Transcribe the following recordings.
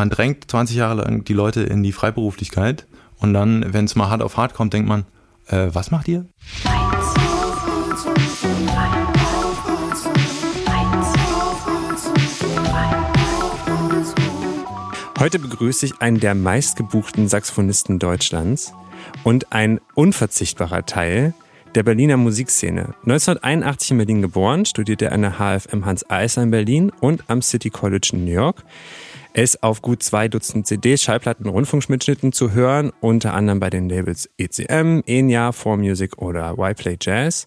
man drängt 20 Jahre lang die Leute in die Freiberuflichkeit und dann, wenn es mal hart auf hart kommt, denkt man, äh, was macht ihr? Heute begrüße ich einen der meistgebuchten Saxophonisten Deutschlands und ein unverzichtbarer Teil der Berliner Musikszene. 1981 in Berlin geboren, studierte er an der HFM Hans Eisler in Berlin und am City College in New York. Ist auf gut zwei Dutzend CDs, Schallplatten und Rundfunkschnittschnitten zu hören, unter anderem bei den Labels ECM, Enya, 4Music oder Why Play Jazz.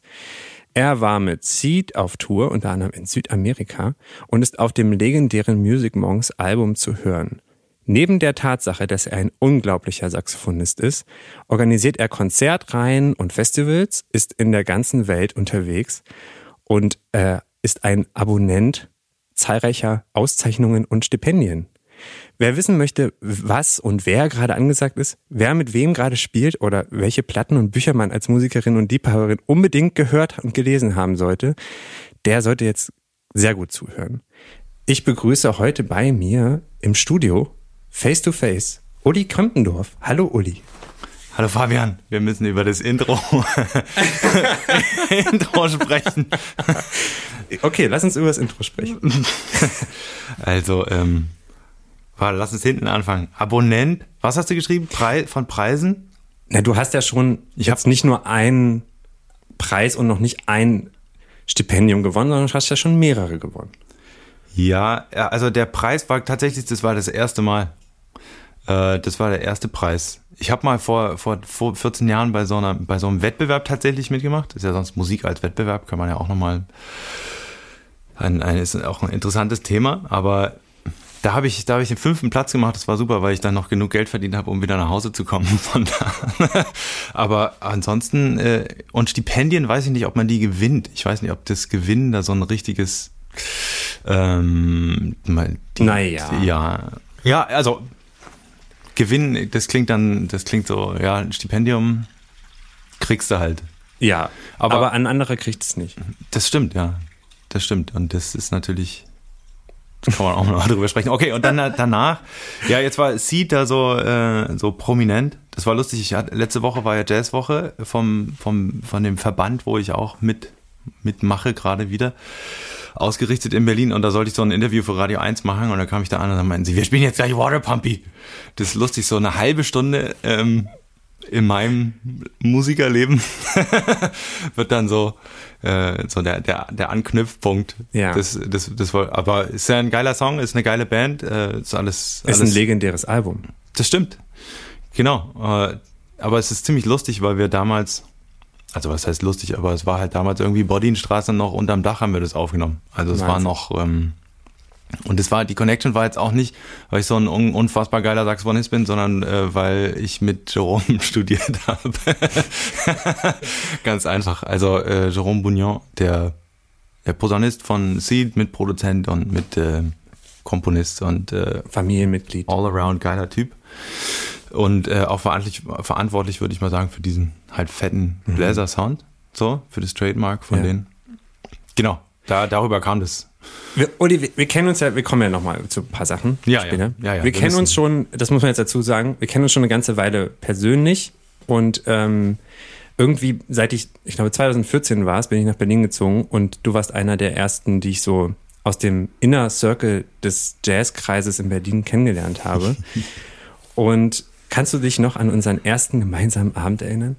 Er war mit Seed auf Tour, unter anderem in Südamerika, und ist auf dem legendären Music Monks Album zu hören. Neben der Tatsache, dass er ein unglaublicher Saxophonist ist, organisiert er Konzertreihen und Festivals, ist in der ganzen Welt unterwegs und äh, ist ein Abonnent zahlreicher Auszeichnungen und Stipendien. Wer wissen möchte, was und wer gerade angesagt ist, wer mit wem gerade spielt oder welche Platten und Bücher man als Musikerin und Liebhaberin unbedingt gehört und gelesen haben sollte, der sollte jetzt sehr gut zuhören. Ich begrüße heute bei mir im Studio face to face Uli Krempendorf. Hallo Uli. Hallo Fabian, wir müssen über das Intro, Intro sprechen. Okay, lass uns über das Intro sprechen. Also, ähm, warte, lass uns hinten anfangen. Abonnent, was hast du geschrieben? Preis, von Preisen? Na, du hast ja schon ich jetzt nicht nur einen Preis und noch nicht ein Stipendium gewonnen, sondern du hast ja schon mehrere gewonnen. Ja, also der Preis war tatsächlich, das war das erste Mal. Äh, das war der erste Preis. Ich habe mal vor, vor, vor 14 Jahren bei so, einer, bei so einem Wettbewerb tatsächlich mitgemacht. Das ist ja sonst Musik als Wettbewerb, kann man ja auch nochmal. Ein, ein, ist auch ein interessantes Thema, aber da habe ich, da habe ich den fünften Platz gemacht. Das war super, weil ich dann noch genug Geld verdient habe, um wieder nach Hause zu kommen. Von da. Aber ansonsten äh, und Stipendien weiß ich nicht, ob man die gewinnt. Ich weiß nicht, ob das Gewinnen da so ein richtiges. Ähm, die, naja. Ja, ja, also Gewinn, das klingt dann, das klingt so, ja, ein Stipendium kriegst du halt. Ja, aber, aber ein anderer kriegt es nicht. Das stimmt, ja. Das stimmt. Und das ist natürlich, kann man auch noch drüber sprechen. Okay, und dann danach, ja, jetzt war Seed da so, äh, so prominent. Das war lustig. Ich hatte, letzte Woche war ja Jazzwoche vom, vom, von dem Verband, wo ich auch mit, mitmache, gerade wieder ausgerichtet in Berlin und da sollte ich so ein Interview für Radio 1 machen und da kam ich da an und dann meinten sie, wir spielen jetzt gleich Water Pumpy. Das ist lustig, so eine halbe Stunde ähm, in meinem Musikerleben wird dann so, äh, so der, der, der Anknüpfpunkt. Ja. Das, das, das war, aber ist ja ein geiler Song, ist eine geile Band, äh, ist alles, alles. Ist ein legendäres Album. Das stimmt. Genau. Äh, aber es ist ziemlich lustig, weil wir damals also was heißt lustig, aber es war halt damals irgendwie Bodinstraße noch unterm Dach haben wir das aufgenommen. Also es Wahnsinn. war noch ähm, und es war die Connection war jetzt auch nicht, weil ich so ein un unfassbar geiler Saxophonist bin, sondern äh, weil ich mit Jerome studiert habe. Ganz einfach. Also äh, Jerome Bouillon, der der Posaunist von Seed, mit Produzent und mit äh, Komponist und äh, Familienmitglied. All around geiler Typ und äh, auch verantwortlich, verantwortlich würde ich mal sagen für diesen halt fetten mhm. Bläser-Sound, so für das Trademark von ja. denen. Genau, da darüber kam das. Wir, Uli, wir, wir, kennen uns ja, wir kommen ja nochmal zu ein paar Sachen ja, später. Ja, ja, ja, wir, wir kennen uns schon, das muss man jetzt dazu sagen, wir kennen uns schon eine ganze Weile persönlich und ähm, irgendwie, seit ich, ich glaube 2014 war es, bin ich nach Berlin gezogen und du warst einer der ersten, die ich so aus dem Inner Circle des Jazzkreises in Berlin kennengelernt habe. und Kannst du dich noch an unseren ersten gemeinsamen Abend erinnern?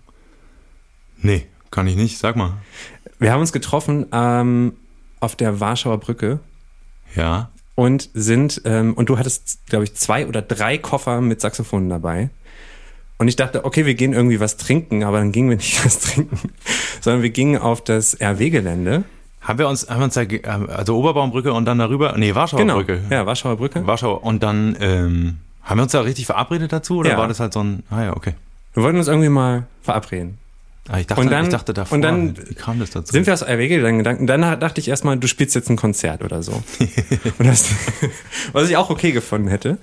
Nee, kann ich nicht. Sag mal. Wir haben uns getroffen ähm, auf der Warschauer Brücke. Ja. Und sind, ähm, und du hattest, glaube ich, zwei oder drei Koffer mit Saxophonen dabei. Und ich dachte, okay, wir gehen irgendwie was trinken, aber dann gingen wir nicht was trinken, sondern wir gingen auf das RW-Gelände. Haben wir uns, haben wir uns da, also Oberbaumbrücke und dann darüber, nee, Warschauer genau. Brücke. Ja, Warschauer Brücke. Warschauer und dann, ähm, haben wir uns da richtig verabredet dazu oder ja. war das halt so ein, ah ja, okay. Wir wollten uns irgendwie mal verabreden. Ah, ich, dachte, und dann, ich dachte davor, und dann wie kam das dazu? Sind wir aus RWG gegangen, dann dachte ich erstmal, du spielst jetzt ein Konzert oder so. das, was ich auch okay gefunden hätte.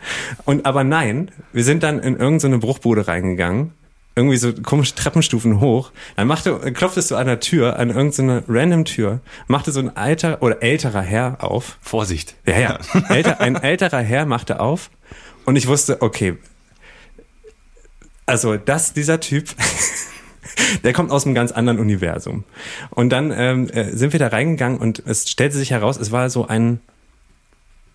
Und aber nein, wir sind dann in irgendeine Bruchbude reingegangen irgendwie so komische Treppenstufen hoch. Dann machte, klopftest du an der Tür, an irgendeine random Tür, machte so ein alter oder älterer Herr auf. Vorsicht. Ja, ja. Älter, ein älterer Herr machte auf Und ich wusste, okay, also das, dieser Typ, der kommt aus einem ganz anderen Universum. Und dann ähm, äh, sind wir da reingegangen und es stellte sich heraus, es war so ein,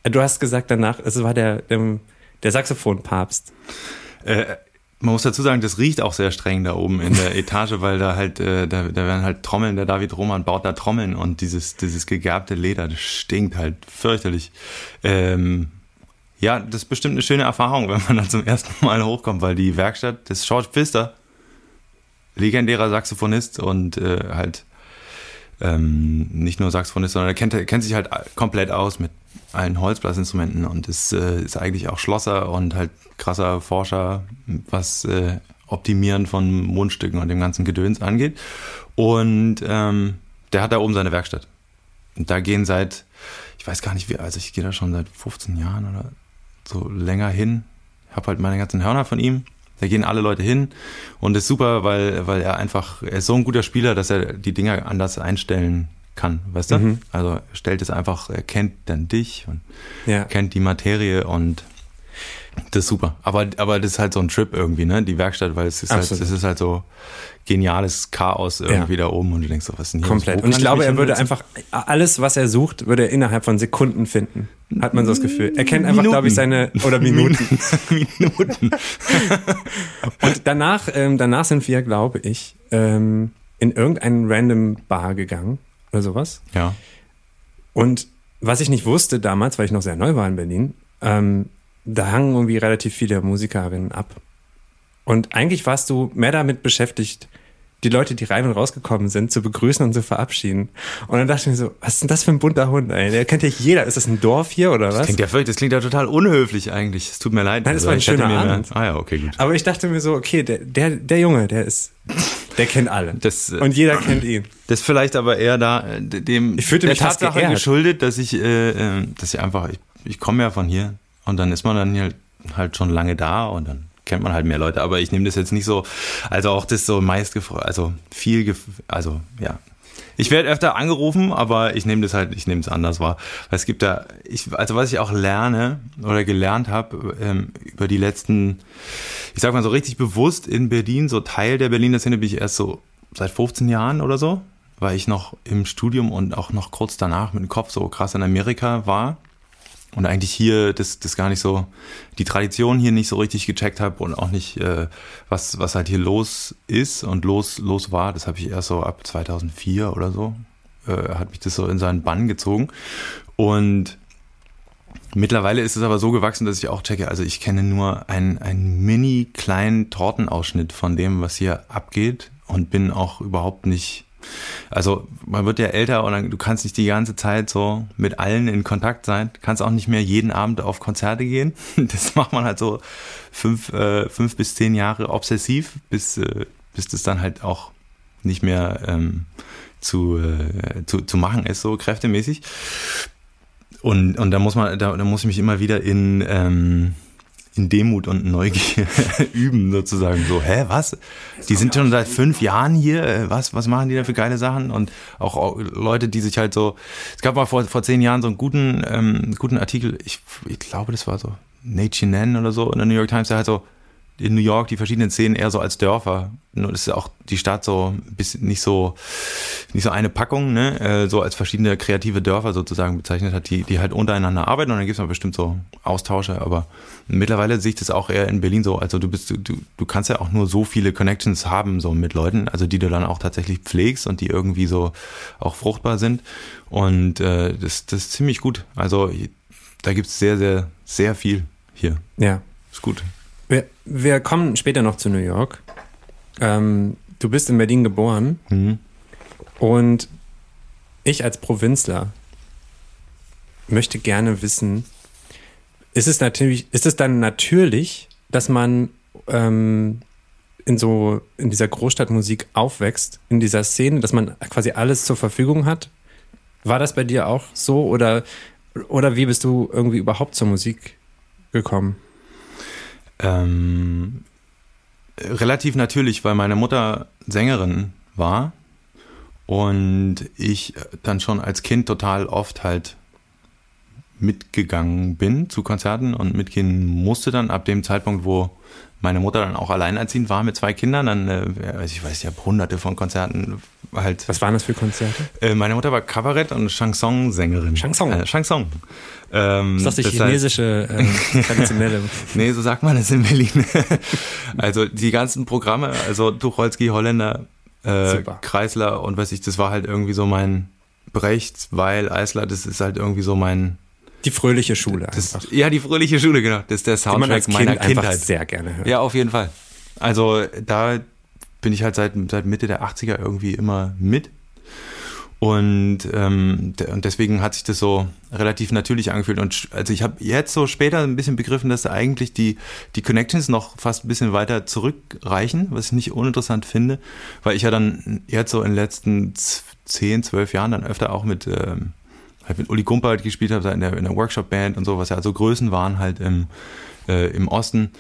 du hast gesagt danach, es war der, der, der Saxophonpapst. Äh, man muss dazu sagen, das riecht auch sehr streng da oben in der Etage, weil da halt, äh, da, da werden halt Trommeln, der David Roman baut da Trommeln und dieses, dieses gegerbte Leder, das stinkt halt fürchterlich. Ähm, ja, das ist bestimmt eine schöne Erfahrung, wenn man dann zum ersten Mal hochkommt, weil die Werkstatt des George Pfister, legendärer Saxophonist und äh, halt ähm, nicht nur Saxophonist, sondern er kennt, kennt sich halt komplett aus mit allen Holzblasinstrumenten und ist, äh, ist eigentlich auch Schlosser und halt krasser Forscher, was äh, Optimieren von Mundstücken und dem ganzen Gedöns angeht. Und ähm, der hat da oben seine Werkstatt. Und da gehen seit, ich weiß gar nicht wie, also ich gehe da schon seit 15 Jahren oder so länger hin. Ich habe halt meine ganzen Hörner von ihm. Da gehen alle Leute hin und ist super, weil, weil er einfach, er ist so ein guter Spieler, dass er die Dinger anders einstellen kann, weißt du? Mhm. Also er stellt es einfach, er kennt dann dich und ja. kennt die Materie und das ist super. Aber, aber das ist halt so ein Trip irgendwie, ne? Die Werkstatt, weil es ist, halt, es ist halt so geniales Chaos irgendwie ja. da oben und du denkst so, was ist denn hier? Komplett. Und ich glaube, er würde einfach alles, was er sucht, würde er innerhalb von Sekunden finden. Hat man so das Gefühl. Er kennt einfach, glaube ich, seine, oder Minuten. Minuten. und danach, ähm, danach sind wir, glaube ich, ähm, in irgendeinen random Bar gegangen oder sowas. Ja. Und was ich nicht wusste damals, weil ich noch sehr neu war in Berlin, ähm, da hangen irgendwie relativ viele Musikerinnen ab. Und eigentlich warst du mehr damit beschäftigt, die Leute, die rein und rausgekommen sind, zu begrüßen und zu verabschieden. Und dann dachte ich mir so, was ist denn das für ein bunter Hund, ey? Der kennt ja jeder. Ist das ein Dorf hier oder was? Das klingt ja, völlig, das klingt ja total unhöflich eigentlich. Es tut mir leid. Nein, das also, war ein schöner Abend. ah ja, okay, gut. Aber ich dachte mir so, okay, der, der, der Junge, der ist, der kennt alle. Das, äh, und jeder kennt ihn. Das ist vielleicht aber eher da, äh, dem, ich fühlte der mich Tatsache geschuldet, dass ich, äh, äh, dass ich einfach, ich, ich komme ja von hier. Und dann ist man dann hier halt schon lange da und dann kennt man halt mehr Leute. Aber ich nehme das jetzt nicht so, also auch das so meist also viel, also ja. Ich werde öfter angerufen, aber ich nehme das halt, ich nehme es anders wahr. Weil es gibt da, ich, also was ich auch lerne oder gelernt habe ähm, über die letzten, ich sag mal so richtig bewusst in Berlin, so Teil der Berliner Szene bin ich erst so seit 15 Jahren oder so, weil ich noch im Studium und auch noch kurz danach mit dem Kopf so krass in Amerika war und eigentlich hier das, das gar nicht so, die Tradition hier nicht so richtig gecheckt habe und auch nicht, äh, was, was halt hier los ist und los, los war. Das habe ich erst so ab 2004 oder so, äh, hat mich das so in seinen Bann gezogen. Und mittlerweile ist es aber so gewachsen, dass ich auch checke, also ich kenne nur einen, einen mini kleinen Tortenausschnitt von dem, was hier abgeht und bin auch überhaupt nicht also man wird ja älter und dann, du kannst nicht die ganze Zeit so mit allen in Kontakt sein. Du kannst auch nicht mehr jeden Abend auf Konzerte gehen. Das macht man halt so fünf, äh, fünf bis zehn Jahre obsessiv, bis, äh, bis das dann halt auch nicht mehr ähm, zu, äh, zu, zu machen ist, so kräftemäßig. Und, und da muss man, da, da muss ich mich immer wieder in, ähm, in Demut und Neugier üben, sozusagen. So, hä, was? Die sind schon seit fünf Jahren hier. Äh, was, was machen die da für geile Sachen? Und auch Leute, die sich halt so. Es gab mal vor, vor zehn Jahren so einen guten, ähm, guten Artikel, ich, ich glaube, das war so Nate Nen oder so in der New York Times, der halt so in New York die verschiedenen Szenen eher so als Dörfer. Nur ist ja auch die Stadt so ein bisschen nicht so nicht so eine Packung, ne? Äh, so als verschiedene kreative Dörfer sozusagen bezeichnet hat, die, die halt untereinander arbeiten und dann gibt es bestimmt so Austausche, aber mittlerweile sehe ich das auch eher in Berlin so. Also du bist, du, du kannst ja auch nur so viele Connections haben, so mit Leuten, also die du dann auch tatsächlich pflegst und die irgendwie so auch fruchtbar sind. Und äh, das, das ist ziemlich gut. Also da gibt es sehr, sehr, sehr viel hier. Ja. Ist gut. Wir, wir kommen später noch zu New York. Ähm, du bist in Berlin geboren mhm. und ich als Provinzler möchte gerne wissen, ist es natürlich, ist es dann natürlich, dass man ähm, in so in dieser Großstadtmusik aufwächst, in dieser Szene, dass man quasi alles zur Verfügung hat? War das bei dir auch so oder oder wie bist du irgendwie überhaupt zur Musik gekommen? Ähm, relativ natürlich, weil meine Mutter Sängerin war und ich dann schon als Kind total oft halt mitgegangen bin zu Konzerten und mitgehen musste dann ab dem Zeitpunkt, wo meine Mutter dann auch alleinerziehend war mit zwei Kindern, dann, äh, ich weiß, habe hunderte von Konzerten halt. Was waren das für Konzerte? Äh, meine Mutter war Kabarett- und Chanson-Sängerin. Chanson. Äh, Chanson. Ähm, ist das die chinesische äh, traditionelle? Nee, so sagt man es in Berlin. also die ganzen Programme, also Tucholsky, Holländer, äh. Kreisler und weiß ich, das war halt irgendwie so mein Brecht, weil Eisler, das ist halt irgendwie so mein, Die fröhliche Schule das, einfach. ja, die fröhliche Schule, genau. Das ist der Die man als Soundtrack Kind meiner einfach Kindheit. sehr gerne hört. Ja, auf jeden Fall. Also da bin ich halt seit, seit Mitte der 80er irgendwie immer mit. Und, ähm, und deswegen hat sich das so relativ natürlich angefühlt. Und also ich habe jetzt so später ein bisschen begriffen, dass eigentlich die, die Connections noch fast ein bisschen weiter zurückreichen, was ich nicht uninteressant finde, weil ich ja dann jetzt so in den letzten z- 10, 12 Jahren dann öfter auch mit, ähm, halt mit Uli Gumper gespielt habe, in der, in der Workshop-Band und so, was ja also Größen waren halt im, äh, im Osten.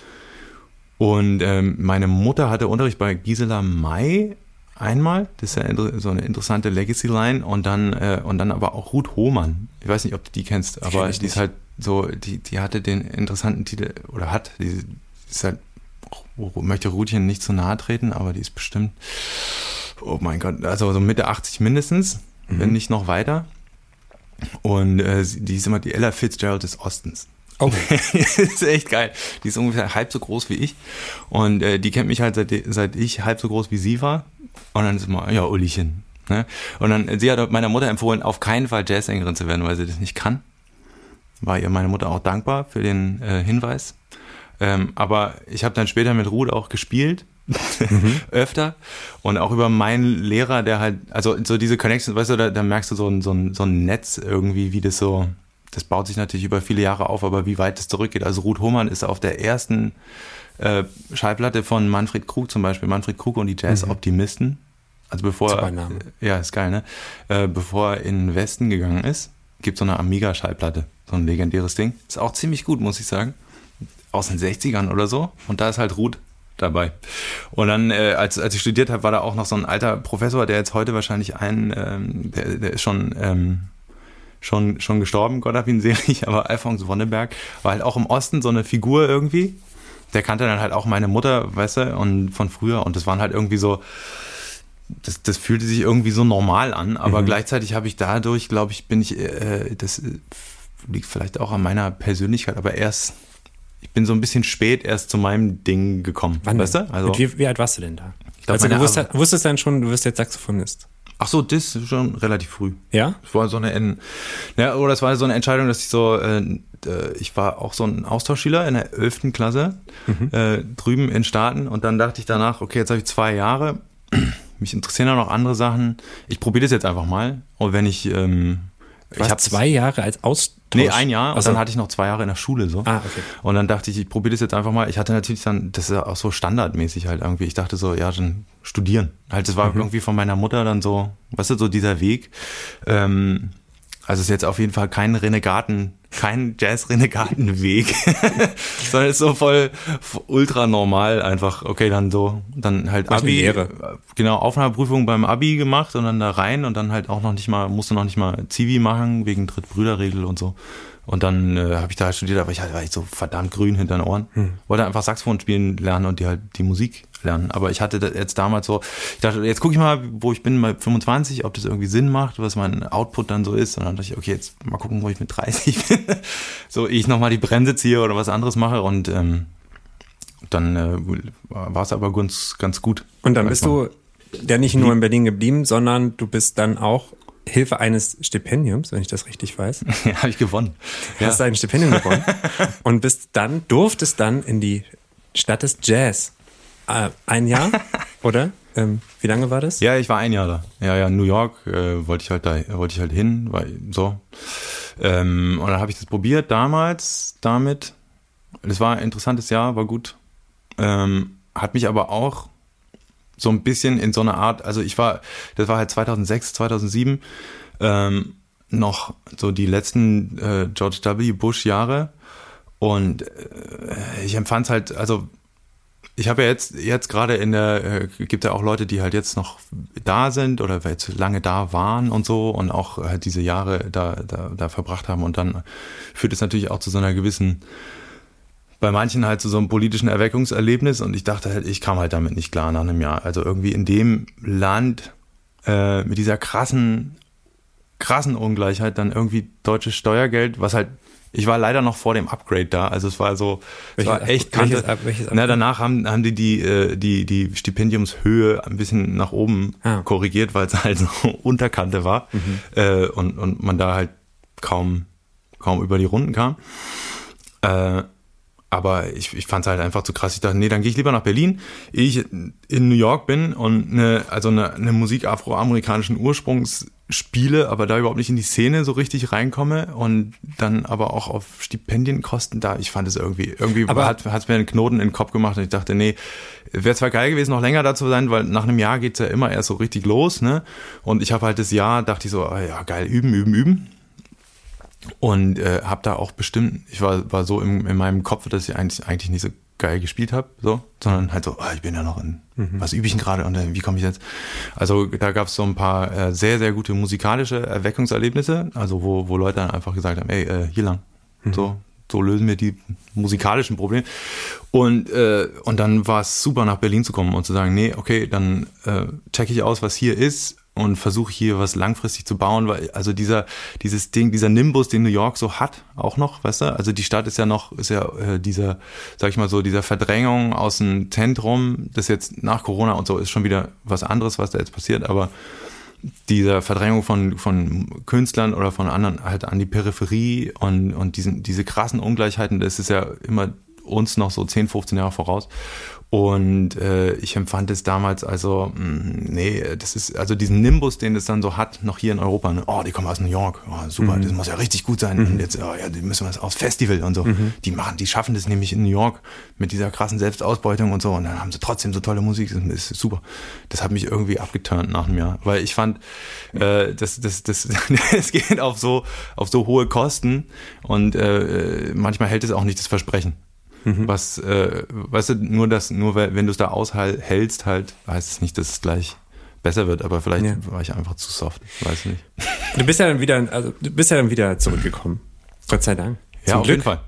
Und ähm, meine Mutter hatte Unterricht bei Gisela May einmal. Das ist ja so eine interessante Legacy-Line. Und dann, äh, und dann aber auch Ruth Hohmann. Ich weiß nicht, ob du die kennst, aber die ist halt so, die, die hatte den interessanten Titel, oder hat, die, ist halt, möchte Rutchen nicht zu nahe treten, aber die ist bestimmt, oh mein Gott, also so Mitte 80 mindestens, wenn nicht noch weiter. Und äh, die ist immer die Ella Fitzgerald des Ostens. Oh. das ist echt geil. Die ist ungefähr halb so groß wie ich. Und äh, die kennt mich halt seit, seit ich halb so groß wie sie war. Und dann ist immer, ja, Ullchen. Ne? Und dann, sie hat meiner Mutter empfohlen, auf keinen Fall Jazzsängerin zu werden, weil sie das nicht kann. War ihr meine Mutter auch dankbar für den äh, Hinweis. Ähm, aber ich habe dann später mit Ruth auch gespielt. öfter und auch über meinen Lehrer, der halt, also so diese Connections, weißt du, da, da merkst du so ein, so, ein, so ein Netz irgendwie, wie das so, das baut sich natürlich über viele Jahre auf, aber wie weit es zurückgeht. Also Ruth Hohmann ist auf der ersten äh, Schallplatte von Manfred Krug zum Beispiel, Manfred Krug und die Jazz-Optimisten. Also bevor, Super Name. ja, ist geil, ne? Äh, bevor er in den Westen gegangen ist, gibt so eine Amiga-Schallplatte, so ein legendäres Ding. Ist auch ziemlich gut, muss ich sagen. Aus den 60ern oder so. Und da ist halt Ruth dabei. Und dann, äh, als, als ich studiert habe, war da auch noch so ein alter Professor, der jetzt heute wahrscheinlich ein, ähm, der, der ist schon, ähm, schon, schon gestorben, Gott hab ihn selig, aber Alphonse Wonneberg war halt auch im Osten so eine Figur irgendwie. Der kannte dann halt auch meine Mutter, weißt du, und von früher. Und das waren halt irgendwie so, das, das fühlte sich irgendwie so normal an, aber gleichzeitig habe ich dadurch, glaube ich, bin ich, äh, das äh, liegt vielleicht auch an meiner Persönlichkeit, aber erst, ich bin so ein bisschen spät erst zu meinem Ding gekommen. Wann weißt du? Also, wie, wie alt warst du denn da? glaub, also, du wusstest, wusstest dann schon, du wirst jetzt Saxophonist. Ach so, das ist schon relativ früh. Ja? Das war so eine, ja, oder es war so eine Entscheidung, dass ich so, äh, äh, ich war auch so ein Austauschschüler in der 11. Klasse äh, drüben in Staaten und dann dachte ich danach, okay, jetzt habe ich zwei Jahre, mich interessieren auch noch andere Sachen. Ich probiere das jetzt einfach mal. Und wenn ich, ähm, Du warst hab- zwei Jahre als Austausch. Nee, ein Jahr und dann hatte ich noch zwei Jahre in der Schule so. Ah, okay. Und dann dachte ich, ich probiere das jetzt einfach mal. Ich hatte natürlich dann, das ist ja auch so standardmäßig halt irgendwie. Ich dachte so, ja, dann studieren. Halt, das war Mhm. irgendwie von meiner Mutter dann so, weißt du, so dieser Weg. Ähm, also es ist jetzt auf jeden Fall kein Renegaten, kein Jazz-Renegaten-Weg, sondern es ist so voll ultra normal einfach. Okay, dann so, dann halt eine Abi, Lehre. genau Aufnahmeprüfung beim Abi gemacht und dann da rein und dann halt auch noch nicht mal musste noch nicht mal Zivi machen wegen Drittbrüderregel und so. Und dann äh, habe ich da halt studiert, aber ich halt, war ich so verdammt grün hinter den Ohren. Wollte einfach Saxophon spielen lernen und die halt die Musik lernen. Aber ich hatte jetzt damals so, ich dachte, jetzt gucke ich mal, wo ich bin bei 25, ob das irgendwie Sinn macht, was mein Output dann so ist. Und dann dachte ich, okay, jetzt mal gucken, wo ich mit 30 bin. so, ich nochmal die Bremse ziehe oder was anderes mache und ähm, dann äh, war es aber ganz, ganz gut. Und dann bist mal. du ja nicht nur in Berlin geblieben, sondern du bist dann auch Hilfe eines Stipendiums, wenn ich das richtig weiß. Ja, habe ich gewonnen. Ja. Hast ein Stipendium gewonnen und bist dann, durftest dann in die Stadt des Jazz. Äh, ein Jahr, oder? Ähm, wie lange war das? Ja, ich war ein Jahr da. Ja, ja, New York äh, wollte ich halt da, wollte ich halt hin, weil so. Ähm, und dann habe ich das probiert damals damit. Das war ein interessantes Jahr, war gut. Ähm, hat mich aber auch so ein bisschen in so eine Art, also ich war, das war halt 2006, 2007, ähm, noch so die letzten äh, George W. Bush Jahre und äh, ich empfand es halt, also ich habe ja jetzt, jetzt gerade in der, äh, gibt ja auch Leute, die halt jetzt noch da sind oder jetzt lange da waren und so und auch halt diese Jahre da, da, da verbracht haben und dann führt es natürlich auch zu so einer gewissen, bei manchen halt zu so einem politischen Erweckungserlebnis und ich dachte halt, ich kam halt damit nicht klar nach einem Jahr. Also irgendwie in dem Land äh, mit dieser krassen, krassen Ungleichheit dann irgendwie deutsches Steuergeld, was halt ich war leider noch vor dem Upgrade da, also es war so, es war echt Kante. Welches, welches Na, danach haben, haben die die, äh, die die Stipendiumshöhe ein bisschen nach oben ah. korrigiert, weil es halt so Unterkante war mhm. äh, und, und man da halt kaum, kaum über die Runden kam. Äh, aber ich, ich fand es halt einfach zu krass. Ich dachte, nee, dann gehe ich lieber nach Berlin. Ich in New York bin und eine, also eine, eine Musik afroamerikanischen Ursprungs spiele, aber da überhaupt nicht in die Szene so richtig reinkomme und dann aber auch auf Stipendienkosten da. Ich fand es irgendwie, irgendwie aber hat es mir einen Knoten in den Kopf gemacht und ich dachte, nee, wäre zwar geil gewesen, noch länger da zu sein, weil nach einem Jahr geht's ja immer erst so richtig los, ne? Und ich habe halt das Jahr, dachte ich so, ah ja, geil, üben, üben, üben. Und äh, habe da auch bestimmt, ich war, war so im, in meinem Kopf, dass ich eigentlich, eigentlich nicht so geil gespielt habe, so, sondern halt so, ah, ich bin ja noch in, mhm. was übe ich denn gerade und äh, wie komme ich jetzt? Also da gab es so ein paar äh, sehr, sehr gute musikalische Erweckungserlebnisse, also wo, wo Leute dann einfach gesagt haben, ey, äh, hier lang, mhm. so, so lösen wir die musikalischen Probleme. Und, äh, und dann war es super, nach Berlin zu kommen und zu sagen, nee, okay, dann äh, check ich aus, was hier ist und versuche hier was langfristig zu bauen, weil also dieser dieses Ding, dieser Nimbus, den New York so hat, auch noch, weißt du? Also die Stadt ist ja noch ist ja äh, dieser, sag ich mal so, dieser Verdrängung aus dem Zentrum, das jetzt nach Corona und so ist schon wieder was anderes, was da jetzt passiert, aber dieser Verdrängung von von Künstlern oder von anderen halt an die Peripherie und und diesen diese krassen Ungleichheiten, das ist ja immer uns noch so 10, 15 Jahre voraus. Und äh, ich empfand es damals also, mh, hm, nee, das ist also diesen Nimbus, den es dann so hat, noch hier in Europa. Ne? Oh, die kommen aus New York, oh, super, mhm. das muss ja richtig gut sein. Mhm. Und jetzt, oh, ja, die müssen wir aufs Festival und so. Mhm. Die machen, die schaffen das nämlich in New York mit dieser krassen Selbstausbeutung und so. Und dann haben sie trotzdem so tolle Musik, das ist super. Das hat mich irgendwie abgeturnt nach einem Jahr, weil ich fand, äh, das, das, das, das geht auf so auf so hohe Kosten und äh, manchmal hält es auch nicht das Versprechen. Mhm. Was, äh, weißt du, nur das, nur wenn du es da aushältst, halt, heißt es nicht, dass es gleich besser wird, aber vielleicht ja. war ich einfach zu soft, weiß nicht. Du bist ja dann wieder, also du bist ja dann wieder zurückgekommen. Gott sei Dank. Ja, Zum auf Glück. jeden Fall.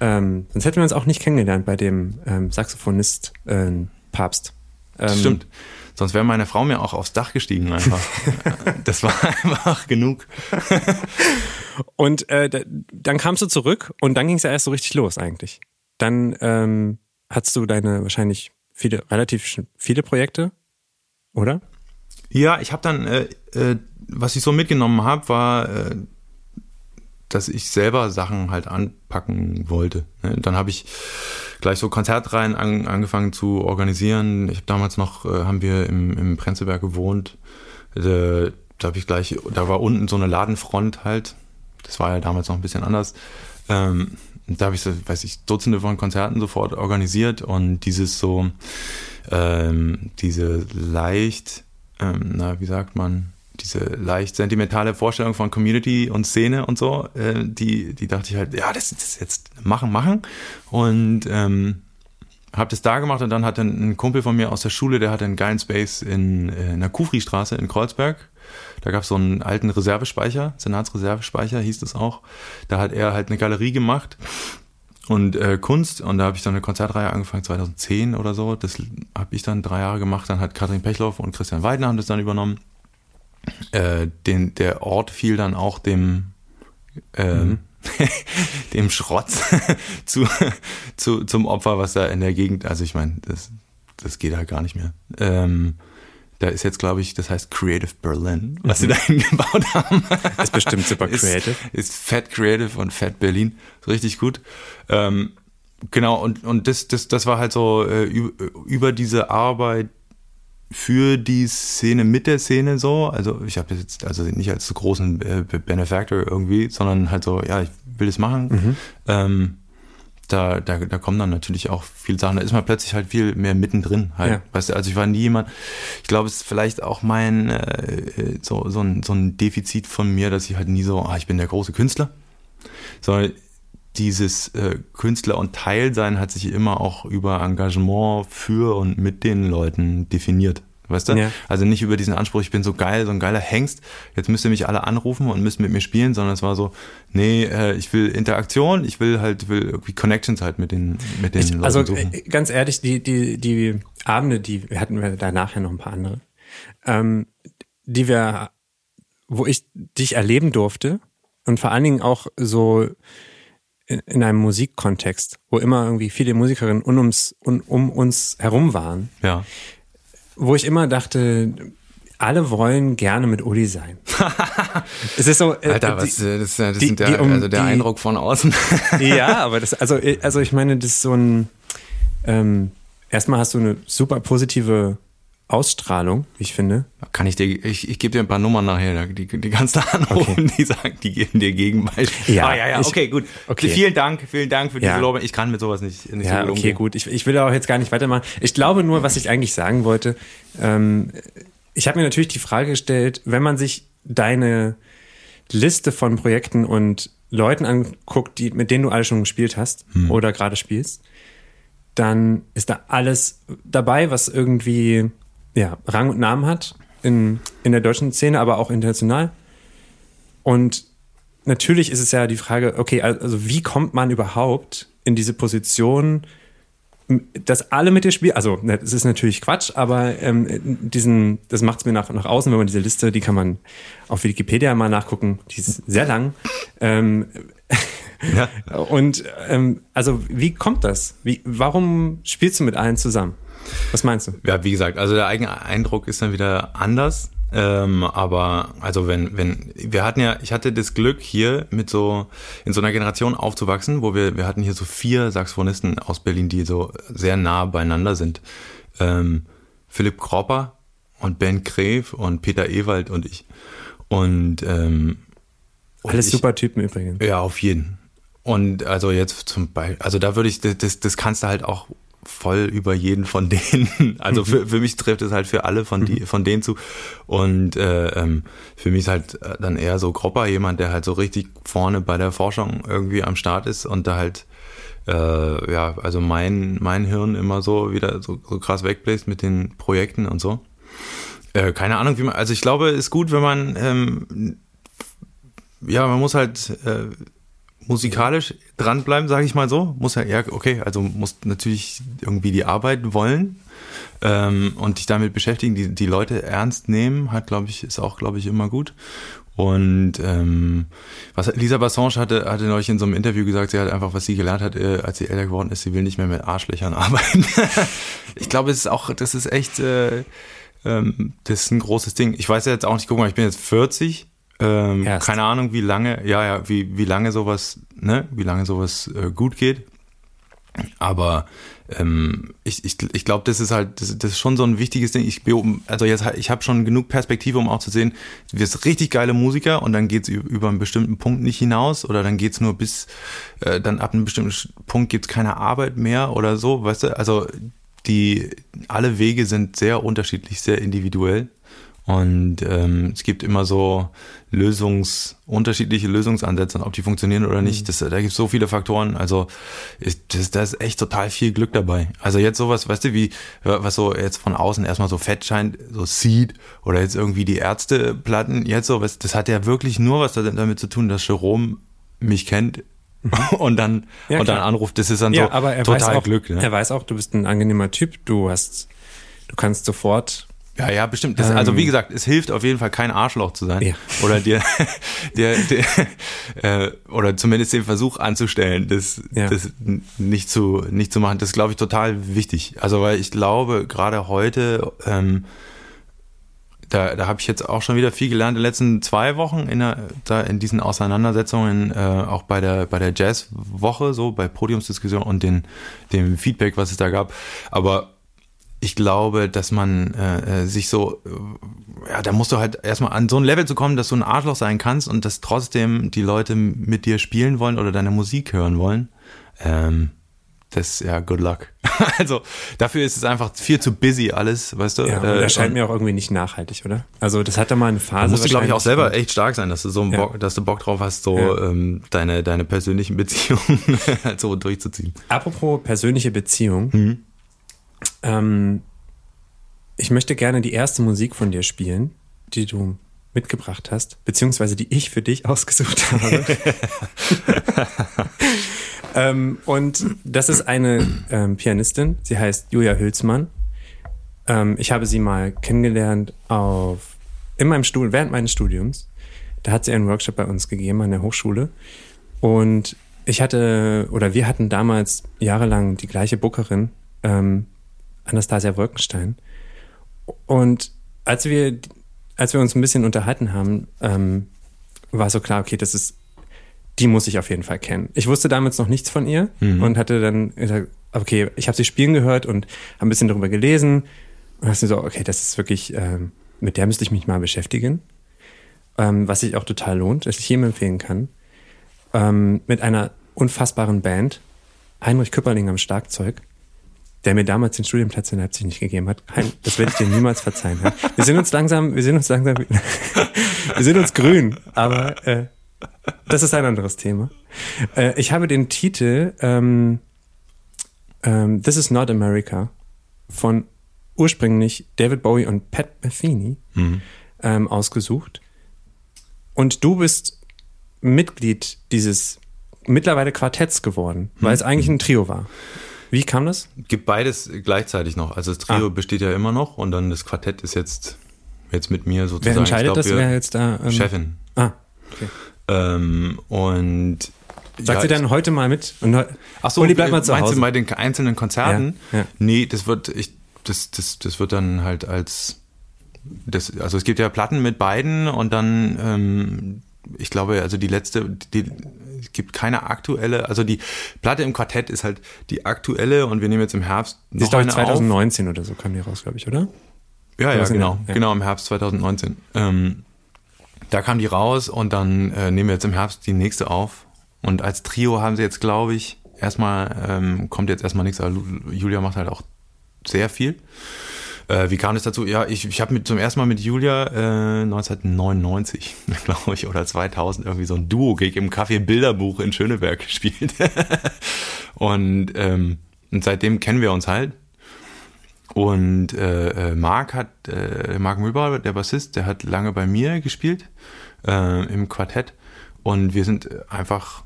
Ähm, sonst hätten wir uns auch nicht kennengelernt bei dem ähm, Saxophonist äh, Papst. Ähm, Stimmt. Sonst wäre meine Frau mir auch aufs Dach gestiegen einfach. das war einfach genug. und äh, dann kamst du zurück und dann ging es ja erst so richtig los eigentlich. Dann ähm, hattest du deine wahrscheinlich viele, relativ viele Projekte, oder? Ja, ich habe dann, äh, äh, was ich so mitgenommen habe, war, äh, dass ich selber Sachen halt anpacken wollte. Ne? Dann habe ich gleich so Konzertreihen an, angefangen zu organisieren. Ich habe damals noch, äh, haben wir im, im Prenzlberg gewohnt. Äh, da habe ich gleich, da war unten so eine Ladenfront halt. Das war ja damals noch ein bisschen anders. Ähm, da habe ich so, weiß ich, Dutzende von Konzerten sofort organisiert und dieses so, ähm, diese leicht, ähm, na, wie sagt man, diese leicht sentimentale Vorstellung von Community und Szene und so, äh, die, die dachte ich halt, ja, das, das jetzt machen, machen. Und ähm, habe das da gemacht und dann hatte ein Kumpel von mir aus der Schule, der hatte einen geilen Space in, äh, in der Kufri-Straße in Kreuzberg da gab es so einen alten Reservespeicher, Senatsreservespeicher hieß das auch. Da hat er halt eine Galerie gemacht und äh, Kunst und da habe ich dann eine Konzertreihe angefangen 2010 oder so. Das habe ich dann drei Jahre gemacht. Dann hat Katrin Pechloff und Christian Weidner haben das dann übernommen. Äh, den, der Ort fiel dann auch dem äh, mhm. dem Schrotz zu, zu, zum Opfer, was da in der Gegend, also ich meine, das, das geht halt gar nicht mehr. Ähm, da ist jetzt, glaube ich, das heißt Creative Berlin, was mhm. sie da hingebaut haben. Ist bestimmt super creative. Ist, ist Fat Creative und Fat Berlin. Ist richtig gut. Ähm, genau, und, und das, das, das war halt so äh, über diese Arbeit für die Szene mit der Szene so. Also ich habe das jetzt also nicht als großen äh, Benefactor irgendwie, sondern halt so, ja, ich will das machen. Mhm. Ähm, da, da, da kommen dann natürlich auch viele Sachen. Da ist man plötzlich halt viel mehr mittendrin. Halt. Ja. Weißt du, also ich war nie jemand, ich glaube, es ist vielleicht auch mein äh, so, so, ein, so ein Defizit von mir, dass ich halt nie so, ah, ich bin der große Künstler. Sondern dieses äh, Künstler und Teilsein hat sich immer auch über Engagement für und mit den Leuten definiert. Weißt du? Ja. Also nicht über diesen Anspruch, ich bin so geil, so ein geiler Hengst, jetzt müsst ihr mich alle anrufen und müsst mit mir spielen, sondern es war so, nee, äh, ich will Interaktion, ich will halt, will irgendwie Connections halt mit den, mit den ich, Leuten Also suchen. Äh, ganz ehrlich, die, die, die Abende, die hatten wir da nachher noch ein paar andere, ähm, die wir, wo ich dich erleben durfte und vor allen Dingen auch so in, in einem Musikkontext, wo immer irgendwie viele Musikerinnen um uns, um, um uns herum waren. Ja wo ich immer dachte, alle wollen gerne mit Uli sein. es ist so. Äh, Alter, was, die, äh, das, das die, der, um also der Eindruck von außen. ja, aber das, also, äh, also ich meine, das ist so ein. Ähm, erstmal hast du eine super positive Ausstrahlung, ich finde. Kann ich dir, ich, ich gebe dir ein paar Nummern nachher, die, die kannst du anrufen, okay. die sagen, die geben dir Gegenbeispiele. Ja, ah, ja, ja, okay, gut. Okay. Vielen Dank, vielen Dank für diese ja. Lobe. Ich kann mit sowas nicht, nicht ja, so gut okay, gut. Ich, ich will auch jetzt gar nicht weitermachen. Ich glaube nur, was ich eigentlich sagen wollte, ähm, ich habe mir natürlich die Frage gestellt, wenn man sich deine Liste von Projekten und Leuten anguckt, die, mit denen du alle schon gespielt hast hm. oder gerade spielst, dann ist da alles dabei, was irgendwie ja, Rang und Namen hat in, in der deutschen Szene, aber auch international. Und natürlich ist es ja die Frage, okay, also wie kommt man überhaupt in diese Position, dass alle mit dir spielen? Also, ne, das ist natürlich Quatsch, aber ähm, diesen, das macht es mir nach, nach außen, wenn man diese Liste, die kann man auf Wikipedia mal nachgucken, die ist sehr lang. Ähm, ja. Und ähm, also, wie kommt das? Wie, warum spielst du mit allen zusammen? Was meinst du? Ja, wie gesagt, also der eigene Eindruck ist dann wieder anders. Ähm, aber also wenn, wenn, wir hatten ja, ich hatte das Glück hier mit so, in so einer Generation aufzuwachsen, wo wir, wir hatten hier so vier Saxophonisten aus Berlin, die so sehr nah beieinander sind. Ähm, Philipp Kropper und Ben Greve und Peter Ewald und ich. Und ähm, alles ich, super Typen übrigens. Ja, auf jeden. Und also jetzt zum Beispiel, also da würde ich, das, das kannst du halt auch voll über jeden von denen. Also für, für mich trifft es halt für alle von, die, mhm. von denen zu. Und äh, ähm, für mich ist halt äh, dann eher so Gropper jemand, der halt so richtig vorne bei der Forschung irgendwie am Start ist und da halt äh, ja, also mein, mein Hirn immer so wieder so, so krass wegbläst mit den Projekten und so. Äh, keine Ahnung, wie man, also ich glaube, es ist gut, wenn man ähm, ja, man muss halt äh, musikalisch dranbleiben, sage ich mal so. Muss ja, ja, okay, also muss natürlich irgendwie die Arbeit wollen ähm, und dich damit beschäftigen, die, die Leute ernst nehmen, hat, glaube ich, ist auch, glaube ich, immer gut. Und ähm, was Lisa Bassange hatte, hatte neulich in so einem Interview gesagt, sie hat einfach, was sie gelernt hat, äh, als sie älter geworden ist, sie will nicht mehr mit Arschlöchern arbeiten. ich glaube, es ist auch, das ist echt, äh, ähm, das ist ein großes Ding. Ich weiß ja jetzt auch nicht, guck mal, ich bin jetzt 40 ähm, keine Ahnung, wie lange, ja, ja, wie, wie lange sowas, ne, wie lange sowas äh, gut geht. Aber ähm, ich, ich, ich glaube, das ist halt, das, das ist schon so ein wichtiges Ding. Ich also jetzt, ich habe schon genug Perspektive, um auch zu sehen, du wirst richtig geile Musiker und dann geht's über einen bestimmten Punkt nicht hinaus oder dann geht's nur bis, äh, dann ab einem bestimmten Punkt gibt's keine Arbeit mehr oder so, weißt du? Also die, alle Wege sind sehr unterschiedlich, sehr individuell. Und ähm, es gibt immer so Lösungs, unterschiedliche Lösungsansätze und ob die funktionieren oder nicht. Mhm. Das, da gibt es so viele Faktoren. Also ist, das, da ist echt total viel Glück dabei. Also jetzt sowas, weißt du, wie, was so jetzt von außen erstmal so fett scheint, so Seed oder jetzt irgendwie die Ärzteplatten, jetzt so, was, das hat ja wirklich nur was damit zu tun, dass Jerome mich kennt mhm. und dann ja, und dann anruft. Das ist dann ja, so aber er total weiß auch, Glück. Ne? Er weiß auch, du bist ein angenehmer Typ. Du hast, du kannst sofort ja, ja, bestimmt. Das, also wie ähm. gesagt, es hilft auf jeden Fall kein Arschloch zu sein. Ja. Oder dir, der, der, äh, oder zumindest den Versuch anzustellen, das, ja. das nicht zu, nicht zu machen. Das ist, glaube ich, total wichtig. Also weil ich glaube, gerade heute, ähm, da, da habe ich jetzt auch schon wieder viel gelernt in den letzten zwei Wochen in, der, da in diesen Auseinandersetzungen, äh, auch bei der, bei der Jazzwoche, so bei Podiumsdiskussion und den, dem Feedback, was es da gab. Aber ich glaube, dass man äh, äh, sich so, äh, ja, da musst du halt erstmal an so ein Level zu kommen, dass du ein Arschloch sein kannst und dass trotzdem die Leute mit dir spielen wollen oder deine Musik hören wollen. Ähm, das, ja, good luck. Also dafür ist es einfach viel zu busy alles, weißt du. Ja, Äh, das scheint mir auch irgendwie nicht nachhaltig, oder? Also das hat da mal eine Phase. musst du, glaube ich, auch selber echt stark sein, dass du so Ja. Bock, dass du Bock drauf hast, so Ja. ähm, deine, deine persönlichen Beziehungen halt so durchzuziehen. Apropos persönliche Beziehung. Mhm. Ähm, ich möchte gerne die erste Musik von dir spielen, die du mitgebracht hast, beziehungsweise die ich für dich ausgesucht habe. ähm, und das ist eine ähm, Pianistin, sie heißt Julia Hülsmann. Ähm, ich habe sie mal kennengelernt auf, in meinem Studium, während meines Studiums. Da hat sie einen Workshop bei uns gegeben an der Hochschule. Und ich hatte, oder wir hatten damals jahrelang die gleiche Bookerin, ähm, Anastasia Wolkenstein. Und als wir, als wir uns ein bisschen unterhalten haben, ähm, war so klar, okay, das ist, die muss ich auf jeden Fall kennen. Ich wusste damals noch nichts von ihr und hatte dann gesagt, okay, ich habe sie spielen gehört und habe ein bisschen darüber gelesen und dachte so, okay, das ist wirklich, ähm, mit der müsste ich mich mal beschäftigen. Ähm, was sich auch total lohnt, was ich jedem empfehlen kann. Ähm, mit einer unfassbaren Band, Heinrich Küpperling am Schlagzeug, der mir damals den Studienplatz in Leipzig nicht gegeben hat. Hein, das werde ich dir niemals verzeihen. Ja. Wir sind uns langsam, wir sind uns langsam, wir sind uns grün, aber äh, das ist ein anderes Thema. Äh, ich habe den Titel ähm, ähm, This is Not America von ursprünglich David Bowie und Pat Metheny ähm, ausgesucht. Und du bist Mitglied dieses mittlerweile Quartetts geworden, weil es eigentlich ein Trio war. Wie kam das? Gibt beides gleichzeitig noch. Also das Trio Ah. besteht ja immer noch und dann das Quartett ist jetzt, jetzt mit mir sozusagen. Wer entscheidet glaub, das? Wer jetzt da? ähm, Chefin. Ah, okay. Ähm, und Sagt ja, sie dann heute mal mit? Und Ach so, Uli, bleib mal zu meinst Hause. du bei den einzelnen Konzerten? Ja, ja. Nee, das wird, ich, das, das, das wird dann halt als, das, also es gibt ja Platten mit beiden und dann, ähm, ich glaube, also die letzte, die, es gibt keine aktuelle, also die Platte im Quartett ist halt die aktuelle und wir nehmen jetzt im Herbst ist, noch glaube ich, eine auf. 2019 oder so kam die raus, glaube ich, oder? Ja, ja, genau. ja. Genau, im Herbst 2019. Ähm, da kam die raus und dann äh, nehmen wir jetzt im Herbst die nächste auf. Und als Trio haben sie jetzt, glaube ich, erstmal, ähm, kommt jetzt erstmal nichts, aber Julia macht halt auch sehr viel. Äh, wie kam es dazu? Ja, ich, ich habe zum ersten Mal mit Julia äh, 1999, glaube ich, oder 2000 irgendwie so ein Duo-Gig im Café Bilderbuch in Schöneberg gespielt. und, ähm, und seitdem kennen wir uns halt. Und äh, äh, Marc hat, äh, Marc Mühlbauer, der Bassist, der hat lange bei mir gespielt äh, im Quartett. Und wir sind einfach,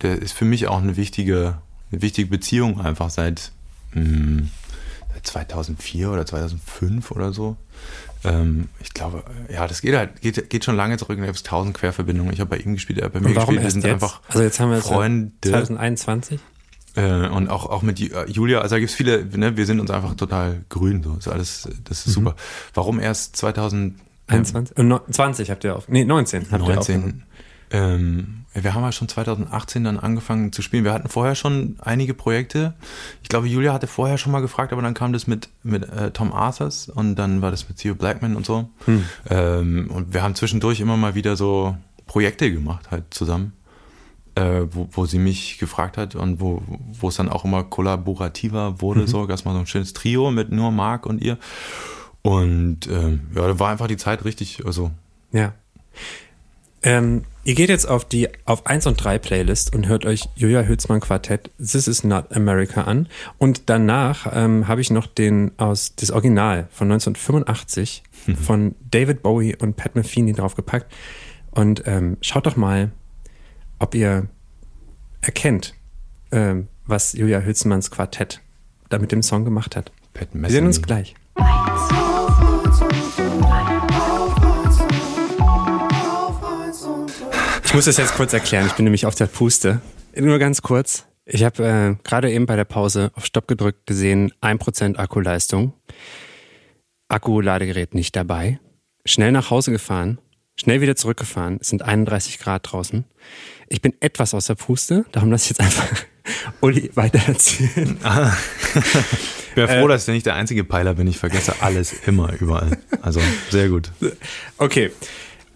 der ist für mich auch eine wichtige, eine wichtige Beziehung einfach seit, mh, seit 2004 oder 2005 oder so. Ähm, ich glaube, äh, ja, das geht halt, geht, geht schon lange zurück. Da gibt es tausend Querverbindungen. Ich habe bei ihm gespielt, er hat bei mir warum gespielt. Wir sind jetzt? einfach also jetzt haben wir es Freunde. 2021. Äh, und auch, auch mit äh, Julia, also da gibt's viele, ne, wir sind uns einfach total grün, so ist alles, das Mhm. ist super. Warum erst 2019? 21? Und no- 20 habt ihr auf. Nee, 19 habt ihr aufgenommen. Ähm, wir haben ja schon 2018 dann angefangen zu spielen. Wir hatten vorher schon einige Projekte. Ich glaube, Julia hatte vorher schon mal gefragt, aber dann kam das mit, mit äh, Tom Arthurs und dann war das mit Theo Blackman und so. Hm. Ähm, und wir haben zwischendurch immer mal wieder so Projekte gemacht halt zusammen. Äh, wo, wo sie mich gefragt hat und wo, wo es dann auch immer kollaborativer wurde, Mhm. so, erstmal so ein schönes Trio mit nur Marc und ihr. Und ähm, ja, da war einfach die Zeit richtig, also Ja. Ähm, ihr geht jetzt auf die auf 1 und 3 Playlist und hört euch Julia Hülsmann Quartett This is Not America an. Und danach ähm, habe ich noch den aus das Original von 1985 von David Bowie und Pat Metheny draufgepackt. Und ähm, schaut doch mal, ob ihr erkennt, ähm, was Julia Hülsmanns Quartett da mit dem Song gemacht hat. Pat Wir sehen uns Metheny. gleich. Ich muss das jetzt kurz erklären. Ich bin nämlich auf der Puste. Nur ganz kurz. Ich habe äh, gerade eben bei der Pause auf Stopp gedrückt gesehen, 1% Akkuleistung. Akkuladegerät nicht dabei. Schnell nach Hause gefahren. Schnell wieder zurückgefahren. Es sind 31 Grad draußen. Ich bin etwas aus der Puste. Darum lasse ich jetzt einfach Uli weiter erzählen. Ich bin froh, dass ich nicht der einzige Peiler bin. Ich vergesse alles immer, überall. Also sehr gut. Okay.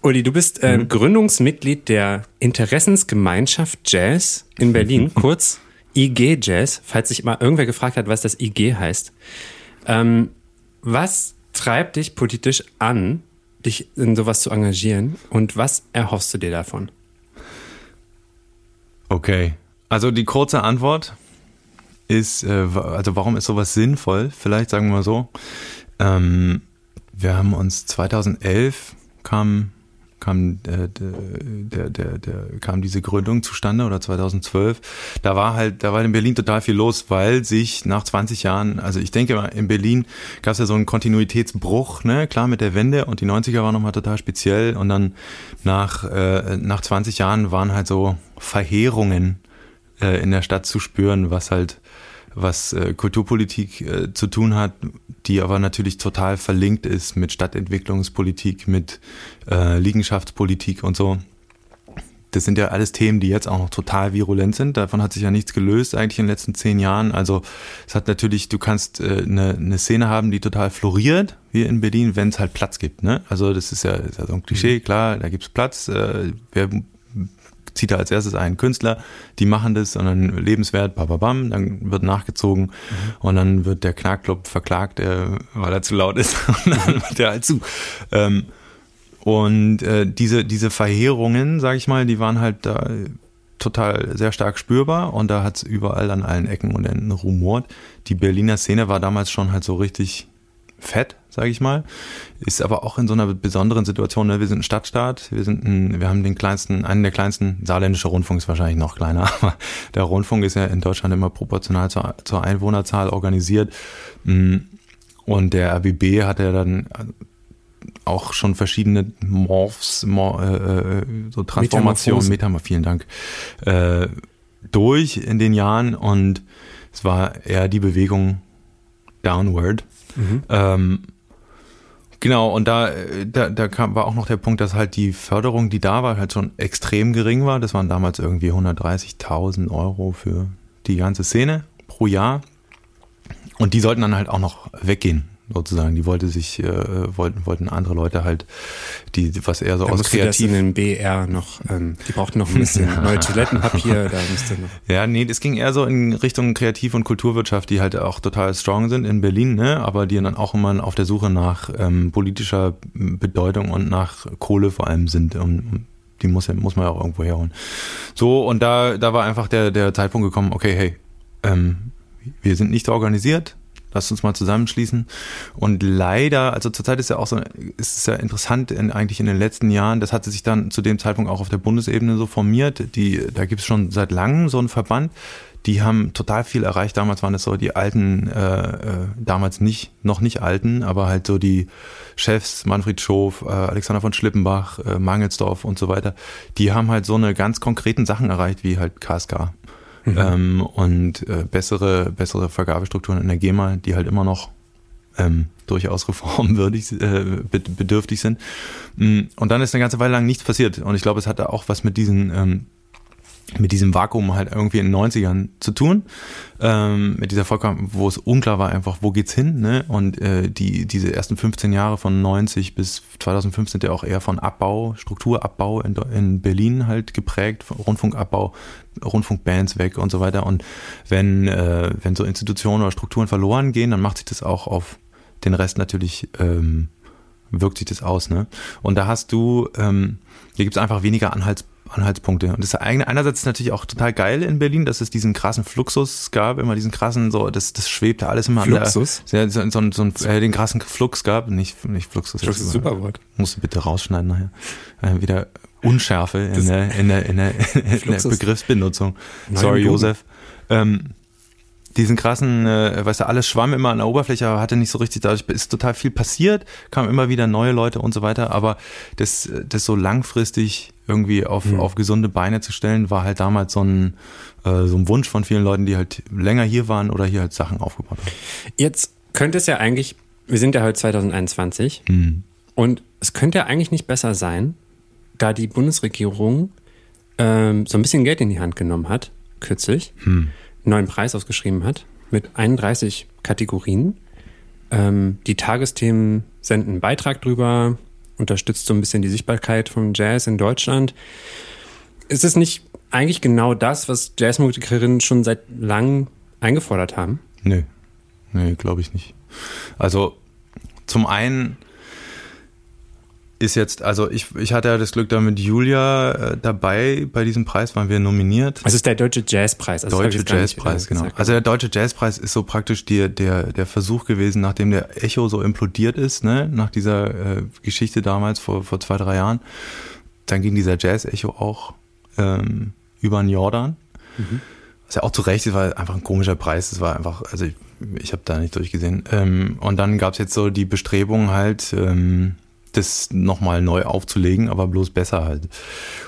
Uli, du bist äh, Gründungsmitglied der Interessensgemeinschaft Jazz in Berlin, kurz IG Jazz, falls sich mal irgendwer gefragt hat, was das IG heißt. Ähm, was treibt dich politisch an, dich in sowas zu engagieren und was erhoffst du dir davon? Okay, also die kurze Antwort ist, äh, also warum ist sowas sinnvoll? Vielleicht sagen wir mal so. Ähm, wir haben uns 2011 kam kam äh, der, der, der, kam diese Gründung zustande oder 2012. Da war halt, da war in Berlin total viel los, weil sich nach 20 Jahren, also ich denke mal, in Berlin gab es ja so einen Kontinuitätsbruch, ne, klar mit der Wende und die 90er waren nochmal total speziell und dann nach, äh, nach 20 Jahren waren halt so Verheerungen äh, in der Stadt zu spüren, was halt was äh, Kulturpolitik äh, zu tun hat, die aber natürlich total verlinkt ist mit Stadtentwicklungspolitik, mit äh, Liegenschaftspolitik und so. Das sind ja alles Themen, die jetzt auch noch total virulent sind. Davon hat sich ja nichts gelöst eigentlich in den letzten zehn Jahren. Also es hat natürlich, du kannst eine, eine Szene haben, die total floriert, wie in Berlin, wenn es halt Platz gibt. Ne? Also das ist ja, ist ja so ein Klischee, mhm. klar, da gibt's Platz. Äh, wer zieht er als erstes einen Künstler, die machen das und dann lebenswert, bababam, dann wird nachgezogen mhm. und dann wird der Knackclub verklagt, äh, weil er zu laut ist und dann wird er halt zu. Ähm, und äh, diese, diese Verheerungen, sag ich mal, die waren halt da total sehr stark spürbar und da hat es überall an allen Ecken und Enden rumort. Die Berliner Szene war damals schon halt so richtig fett, sage ich mal. Ist aber auch in so einer besonderen Situation. Ne? Wir sind ein Stadtstaat, wir sind ein, wir haben den kleinsten, einen der kleinsten, saarländische Rundfunk ist wahrscheinlich noch kleiner, aber der Rundfunk ist ja in Deutschland immer proportional zur, zur Einwohnerzahl organisiert. Mm, und der RBB hat ja dann auch schon verschiedene Morphs, Mor äh, äh so Transformationen, Metamorphosen, vielen Dank, äh, durch in den Jahren und es war eher die Bewegung downward. Mhm. Ähm, Genau, und da, da, da kam, war auch noch der Punkt, dass halt die Förderung, die da war, halt schon extrem gering war. Das waren damals irgendwie 130.000 Euro für die ganze Szene pro Jahr. Und die sollten dann halt auch noch weggehen sozusagen. Die wollte sich, äh, wollten, wollten andere Leute halt, die was eher so da aus kreativ. in den BR noch, ähm, die brauchten noch ein bisschen neue Toilettenpapier, da musste noch. Ja, nee, das ging eher so in Richtung Kreativ- und Kulturwirtschaft, die halt auch total strong sind in Berlin, ne, aber die dann auch immer auf der Suche nach ähm, politischer Bedeutung und nach Kohle vor allem sind. Und, die muss, muss man ja auch irgendwo herholen. So, und da, da war einfach der, der Zeitpunkt gekommen, okay, hey, ähm, wir sind nicht organisiert, Lasst uns mal zusammenschließen. Und leider, also zurzeit ist ja auch so, ist es ja interessant, in, eigentlich in den letzten Jahren, das hatte sich dann zu dem Zeitpunkt auch auf der Bundesebene so formiert. Die, da gibt es schon seit langem so einen Verband. Die haben total viel erreicht. Damals waren es so die alten, äh, äh, damals nicht, noch nicht alten, aber halt so die Chefs, Manfred Schof, äh, Alexander von Schlippenbach, äh, Mangelsdorf und so weiter. Die haben halt so eine ganz konkreten Sachen erreicht, wie halt KSK mhm. ähm, und äh, bessere, bessere Vergabestrukturen in der GEMA, die halt immer noch ähm, durchaus reformwürdig, äh, bedürftig sind. Mm, und dann ist eine ganze Weile lang nichts passiert. Und ich glaube, es hatte auch was mit diesen ähm, mit diesem Vakuum halt irgendwie in den 90ern zu tun, ähm, mit dieser Vollkommen, wo es unklar war einfach, wo geht's hin, ne? Und äh, die, diese ersten 15 Jahre von 90 bis 2015 ja auch eher von Abbau, Strukturabbau in, in Berlin halt geprägt, Rundfunkabbau, Rundfunkbands weg und so weiter. Und wenn, äh, wenn so Institutionen oder Strukturen verloren gehen, dann macht sich das auch auf den Rest natürlich, ähm, wirkt sich das aus, ne? Und da hast du, ähm, hier gibt's einfach weniger Anhaltspunkte Anhaltspunkte. Und das einerseits ist natürlich auch total geil in Berlin, dass es diesen krassen Fluxus gab, immer diesen krassen, so, das, das schwebte alles immer Fluxus? an der, so, so, so, so äh, den krassen Flux gab, nicht, nicht Fluxus. Flux ist ein super Wort. Musst du bitte rausschneiden nachher. Äh, wieder Unschärfe in der, in der, in der, in der Begriffsbenutzung. Sorry, Josef. Ähm, diesen krassen, äh, weißt du, alles schwamm immer an der Oberfläche, aber hatte nicht so richtig, dadurch ist total viel passiert, kamen immer wieder neue Leute und so weiter, aber das, das so langfristig irgendwie auf, mhm. auf gesunde Beine zu stellen, war halt damals so ein, äh, so ein Wunsch von vielen Leuten, die halt länger hier waren oder hier halt Sachen aufgebaut haben. Jetzt könnte es ja eigentlich, wir sind ja heute 2021 mhm. und es könnte ja eigentlich nicht besser sein, da die Bundesregierung ähm, so ein bisschen Geld in die Hand genommen hat, kürzlich. Mhm neuen Preis ausgeschrieben hat mit 31 Kategorien. Ähm, die Tagesthemen senden einen Beitrag drüber, unterstützt so ein bisschen die Sichtbarkeit vom Jazz in Deutschland. Ist es nicht eigentlich genau das, was Jazzmusikerinnen schon seit langem eingefordert haben? Nö, nee, glaube ich nicht. Also zum einen ist jetzt, also ich, ich hatte ja das Glück, da mit Julia äh, dabei bei diesem Preis waren wir nominiert. Das ist der Deutsche Jazzpreis. Also Deutsche Jazzpreis, genau. Also der Deutsche Jazzpreis ist so praktisch die, der, der Versuch gewesen, nachdem der Echo so implodiert ist, ne, nach dieser äh, Geschichte damals vor, vor zwei, drei Jahren, dann ging dieser Jazz-Echo auch ähm, über den Jordan. Mhm. Was ja auch zu Recht, es war einfach ein komischer Preis. Es war einfach, also ich, ich habe da nicht durchgesehen. Ähm, und dann gab es jetzt so die Bestrebung halt, ähm, das nochmal neu aufzulegen, aber bloß besser halt.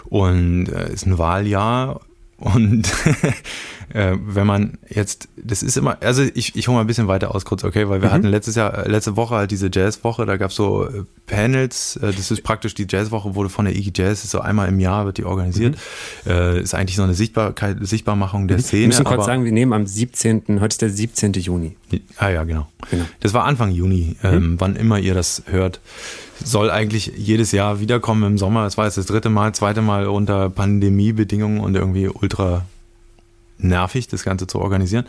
Und äh, ist ein Wahljahr und äh, wenn man jetzt, das ist immer, also ich, ich hole mal ein bisschen weiter aus kurz, okay, weil wir mhm. hatten letztes Jahr, äh, letzte Woche halt diese Jazzwoche, da gab es so äh, Panels, äh, das ist praktisch die Jazzwoche, wurde von der Iggy Jazz, ist so einmal im Jahr wird die organisiert, mhm. äh, ist eigentlich so eine Sichtbarkeit, Sichtbarmachung der mhm. Szene. Wir müssen kurz sagen, wir nehmen am 17., heute ist der 17. Juni. Ah ja, genau. genau. Das war Anfang Juni, ähm, mhm. wann immer ihr das hört soll eigentlich jedes Jahr wiederkommen im Sommer. Es war jetzt das dritte Mal, zweite Mal unter Pandemiebedingungen und irgendwie ultra nervig, das Ganze zu organisieren.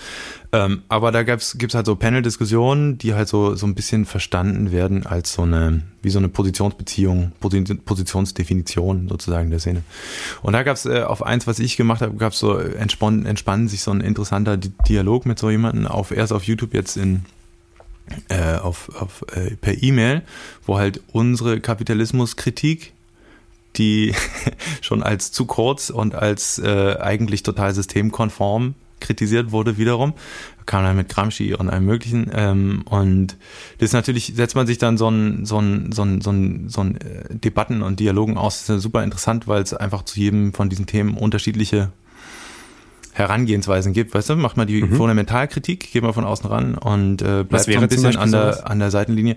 Ähm, aber da gibt es halt so Panel-Diskussionen, die halt so, so ein bisschen verstanden werden als so eine, wie so eine Positionsbeziehung, Positionsdefinition sozusagen der Szene. Und da gab es äh, auf eins, was ich gemacht habe, gab es so entspannen, entspannen sich so ein interessanter Dialog mit so jemandem auf erst auf YouTube jetzt in äh, auf, auf, äh, per E-Mail, wo halt unsere Kapitalismuskritik, die schon als zu kurz und als äh, eigentlich total systemkonform kritisiert wurde wiederum, kam dann mit Gramsci und allem möglichen ähm, und das ist natürlich, setzt man sich dann so ein, so ein, so ein, so ein, so ein äh, Debatten und Dialogen aus, das ist super interessant, weil es einfach zu jedem von diesen Themen unterschiedliche Herangehensweisen gibt. Weißt du, macht mal die mhm. Fundamentalkritik, geht mal von außen ran und äh, bleibt so ein bisschen an der, an der Seitenlinie.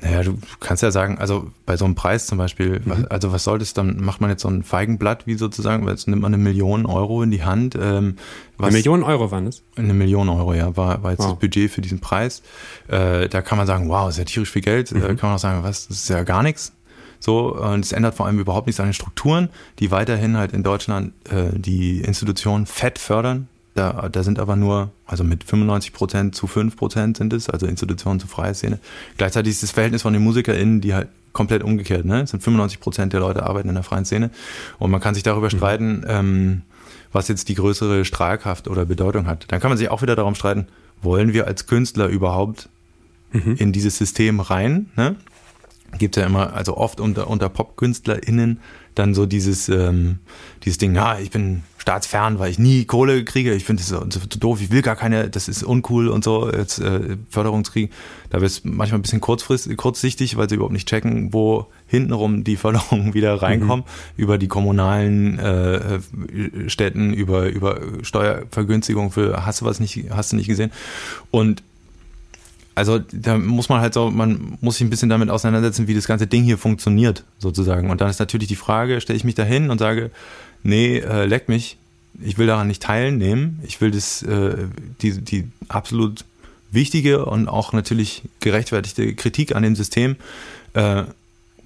Naja, du kannst ja sagen, also bei so einem Preis zum Beispiel, mhm. was, also was soll das, dann macht man jetzt so ein Feigenblatt, wie sozusagen, weil jetzt nimmt man eine Million Euro in die Hand. Ähm, was, eine Million Euro waren es? Eine Million Euro, ja, war, war jetzt wow. das Budget für diesen Preis. Äh, da kann man sagen, wow, ist ja tierisch viel Geld. Mhm. Da kann man auch sagen, was, das ist ja gar nichts. So, und es ändert vor allem überhaupt nichts an den Strukturen, die weiterhin halt in Deutschland äh, die Institutionen fett fördern. Da, da sind aber nur, also mit 95 Prozent zu 5 Prozent sind es, also Institutionen zu freier Szene. Gleichzeitig ist das Verhältnis von den MusikerInnen, die halt komplett umgekehrt, ne? Es sind 95 Prozent der Leute arbeiten in der freien Szene. Und man kann sich darüber mhm. streiten, ähm, was jetzt die größere Strahlkraft oder Bedeutung hat. Dann kann man sich auch wieder darum streiten, wollen wir als Künstler überhaupt mhm. in dieses System rein? Ne? Gibt ja immer, also oft unter, unter PopkünstlerInnen dann so dieses, ähm, dieses Ding, ja, ich bin staatsfern, weil ich nie Kohle kriege, ich finde das so, so, doof, ich will gar keine, das ist uncool und so, jetzt äh, Förderungskrieg. Da wird es manchmal ein bisschen kurzfristig, kurzsichtig, weil sie überhaupt nicht checken, wo hintenrum die Förderungen wieder reinkommen, mhm. über die kommunalen äh, Städten, über, über Steuervergünstigung für hast du was nicht, hast du nicht gesehen. Und also da muss man halt so, man muss sich ein bisschen damit auseinandersetzen, wie das ganze Ding hier funktioniert, sozusagen. Und dann ist natürlich die Frage, stelle ich mich da hin und sage, nee, äh, leck mich, ich will daran nicht teilnehmen, ich will das, äh, die, die absolut wichtige und auch natürlich gerechtfertigte Kritik an dem System äh,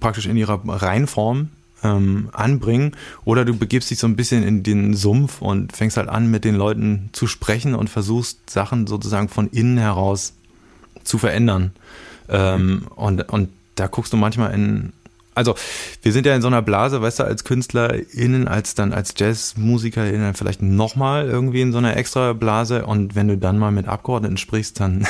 praktisch in ihrer Reinform ähm, anbringen. Oder du begibst dich so ein bisschen in den Sumpf und fängst halt an, mit den Leuten zu sprechen und versuchst Sachen sozusagen von innen heraus zu verändern. Ähm, und, und da guckst du manchmal in, also wir sind ja in so einer Blase, weißt du, als KünstlerInnen, als dann als JazzmusikerInnen vielleicht nochmal irgendwie in so einer extra Blase und wenn du dann mal mit Abgeordneten sprichst, dann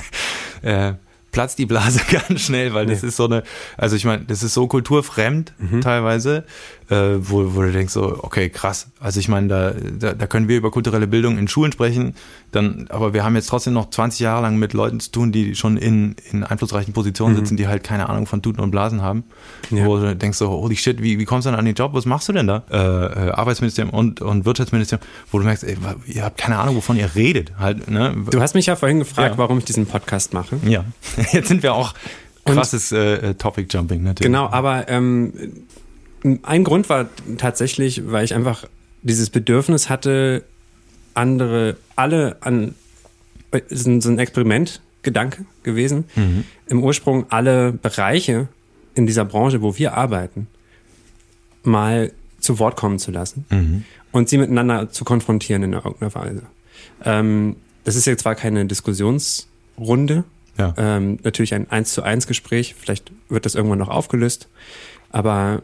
äh, platzt die Blase ganz schnell, weil nee. das ist so eine, also ich meine, das ist so kulturfremd mhm. teilweise, äh, wo, wo du denkst so, okay, krass. Also ich meine, da, da, da können wir über kulturelle Bildung in Schulen sprechen, dann, aber wir haben jetzt trotzdem noch 20 Jahre lang mit Leuten zu tun, die schon in, in einflussreichen Positionen mhm. sitzen, die halt keine Ahnung von Tuten und Blasen haben. Ja. Wo du denkst so, holy shit, wie, wie kommst du denn an den Job? Was machst du denn da? Äh, äh, Arbeitsministerium und, und Wirtschaftsministerium, wo du merkst, ey, ihr habt keine Ahnung, wovon ihr redet. Halt, ne? Du hast mich ja vorhin gefragt, ja. warum ich diesen Podcast mache. Ja, jetzt sind wir auch krasses äh, Topic Jumping natürlich. Genau, aber ähm, ein Grund war tatsächlich, weil ich einfach dieses Bedürfnis hatte, andere, alle an, ist so ein Experimentgedanke gewesen, mhm. im Ursprung alle Bereiche in dieser Branche, wo wir arbeiten, mal zu Wort kommen zu lassen und sie miteinander zu konfrontieren in irgendeiner Weise. Ähm, das ist jetzt zwar keine Diskussionsrunde, Ja. ähm, natürlich ein 1 zu 1 Gespräch, vielleicht wird das irgendwann noch aufgelöst, aber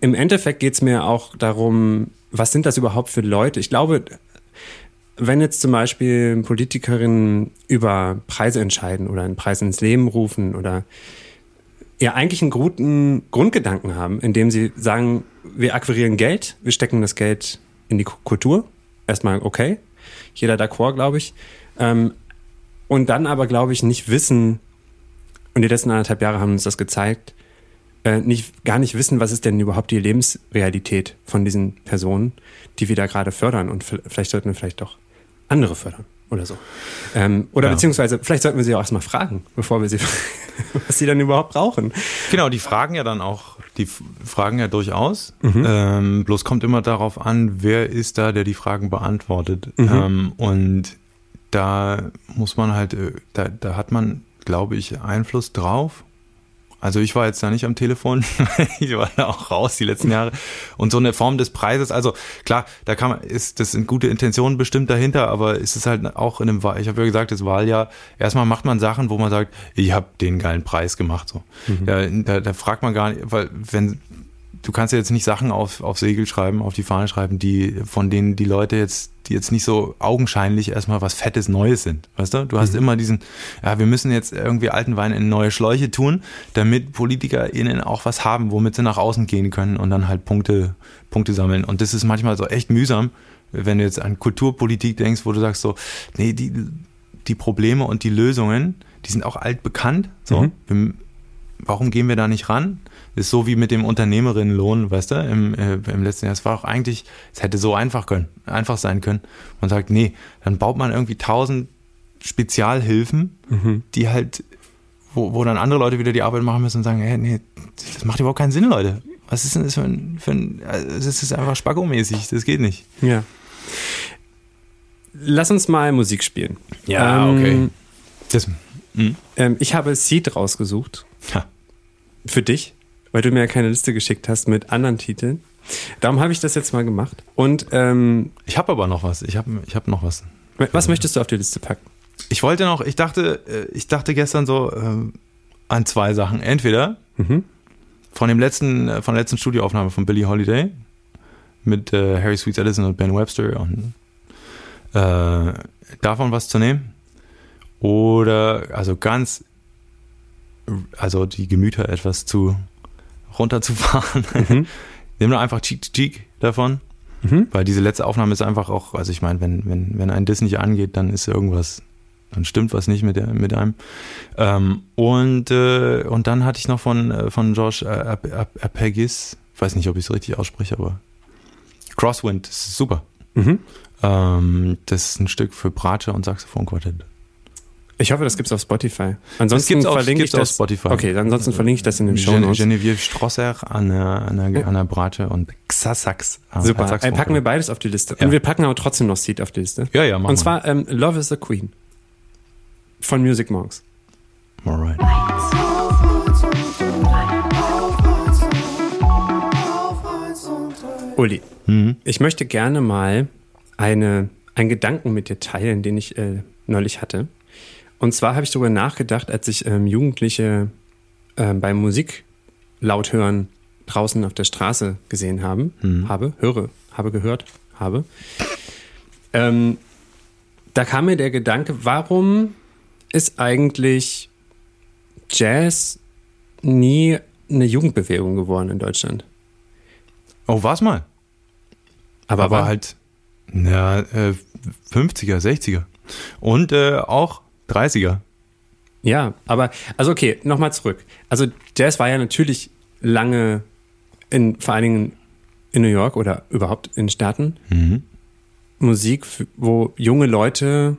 im Endeffekt geht es mir auch darum, was sind das überhaupt für Leute? Ich glaube, wenn jetzt zum Beispiel Politikerinnen über Preise entscheiden oder einen Preis ins Leben rufen oder ja eigentlich einen guten Grundgedanken haben, indem sie sagen, wir akquirieren Geld, wir stecken das Geld in die Ku- Kultur. Erstmal okay, jeder d'accord, glaube ich. Ähm, und dann aber, glaube ich, nicht wissen, und die letzten anderthalb Jahre haben uns das gezeigt, äh, nicht, gar nicht wissen, was ist denn überhaupt die Lebensrealität von diesen Personen, die wir da gerade fördern. Und vielleicht sollten wir vielleicht doch andere fördern oder so. Ähm, oder Ja. beziehungsweise, vielleicht sollten wir sie auch erstmal fragen, bevor wir sie, was sie dann überhaupt brauchen. Genau, die fragen ja dann auch, die fragen ja durchaus. Ähm, bloß kommt immer darauf an, wer ist da, der die Fragen beantwortet. Ähm, und da muss man halt, äh, da, da hat man, glaube ich, Einfluss drauf. Also ich war jetzt da nicht am Telefon, ich war da auch raus die letzten Jahre. Und so eine Form des Preises, also klar, da kann man, ist, das sind gute Intentionen bestimmt dahinter, aber es ist halt auch in einem Wahl, ich habe ja gesagt, das Wahljahr, erstmal macht man Sachen, wo man sagt, ich habe den geilen Preis gemacht. So. Da, da, da fragt man gar nicht, weil wenn du kannst ja jetzt nicht Sachen auf, auf Segel schreiben, auf die Fahne schreiben, die, von denen die Leute jetzt, die jetzt nicht so augenscheinlich erstmal was Fettes Neues sind. Weißt du? Du hast immer diesen, ja, wir müssen jetzt irgendwie alten Wein in neue Schläuche tun, damit PolitikerInnen auch was haben, womit sie nach außen gehen können und dann halt Punkte, Punkte sammeln. Und das ist manchmal so echt mühsam, wenn du jetzt an Kulturpolitik denkst, wo du sagst so, nee, die, die Probleme und die Lösungen, die sind auch altbekannt. So, wir, warum gehen wir da nicht ran? Ist so wie mit dem Unternehmerinnenlohn, weißt du, im, äh, im letzten Jahr. Es war auch eigentlich, es hätte so einfach können, einfach sein können. Man sagt, nee, dann baut man irgendwie tausend Spezialhilfen, die halt, wo, wo dann andere Leute wieder die Arbeit machen müssen und sagen, hey, nee, das macht überhaupt keinen Sinn, Leute. Was ist denn das für ein, für ein also das ist einfach spackomäßig, das geht nicht. Ja. Lass uns mal Musik spielen. Ja, Ähm, okay. Das, hm, Ähm, ich habe Seed rausgesucht ja. für dich, weil du mir ja keine Liste geschickt hast mit anderen Titeln. Darum habe ich das jetzt mal gemacht. Und ähm, Ich habe aber noch was, ich habe ich hab noch was. was möchtest du auf die Liste packen? Ich wollte noch, ich dachte, äh, ich dachte gestern so ähm, an zwei Sachen. Entweder Mhm. von dem letzten, äh, von der letzten Studioaufnahme von Billie Holiday mit äh, Harry Sweet Allison und Ben Webster und äh, davon was zu nehmen. Oder also ganz, also die Gemüter etwas zu runterzufahren. Mhm. Nimm doch einfach Cheek to Cheek davon. Mhm. Weil diese letzte Aufnahme ist einfach auch, also ich meine, wenn, wenn, wenn ein das nicht angeht, dann ist irgendwas, dann stimmt was nicht mit, der, mit einem. Ähm, und, äh, und dann hatte ich noch von, äh, von Josh äh, Ap- Ap- Apegis, ich weiß nicht, ob ich es richtig ausspreche, aber Crosswind, das ist super. Mhm. Ähm, das ist ein Stück für Bratsche und Saxophonquartett. Ich hoffe, das gibt's auf Spotify. Ansonsten gibt's auf- verlinke ich gibt's auf das. Spotify. Okay, ansonsten verlinke ich das in den Show Notes. Genevieve Strosser an der, an der, an der Bratsche und Xasax. äh, Super. Saxophon. packen wir beides auf die Liste. Ja. Und wir packen aber trotzdem noch Seed auf die Liste. Ja, ja, machen Und zwar ähm, Love is the Queen von Music Monks. Alright. Uli, Mhm. ich möchte gerne mal eine, einen Gedanken mit dir teilen, den ich äh, neulich hatte. Und zwar habe ich darüber nachgedacht, als ich ähm, Jugendliche ähm, beim Musik laut hören draußen auf der Straße gesehen haben, habe, höre, habe gehört, habe. Ähm, da kam mir der Gedanke, warum ist eigentlich Jazz nie eine Jugendbewegung geworden in Deutschland? Oh, war's mal. Aber, Aber war- halt, na, äh, 50er, 60er. Und äh, auch 30er. Ja, aber, also okay, nochmal zurück. Also Jazz war ja natürlich lange in, vor allen Dingen in New York oder überhaupt in Staaten, Mhm. Musik, wo junge Leute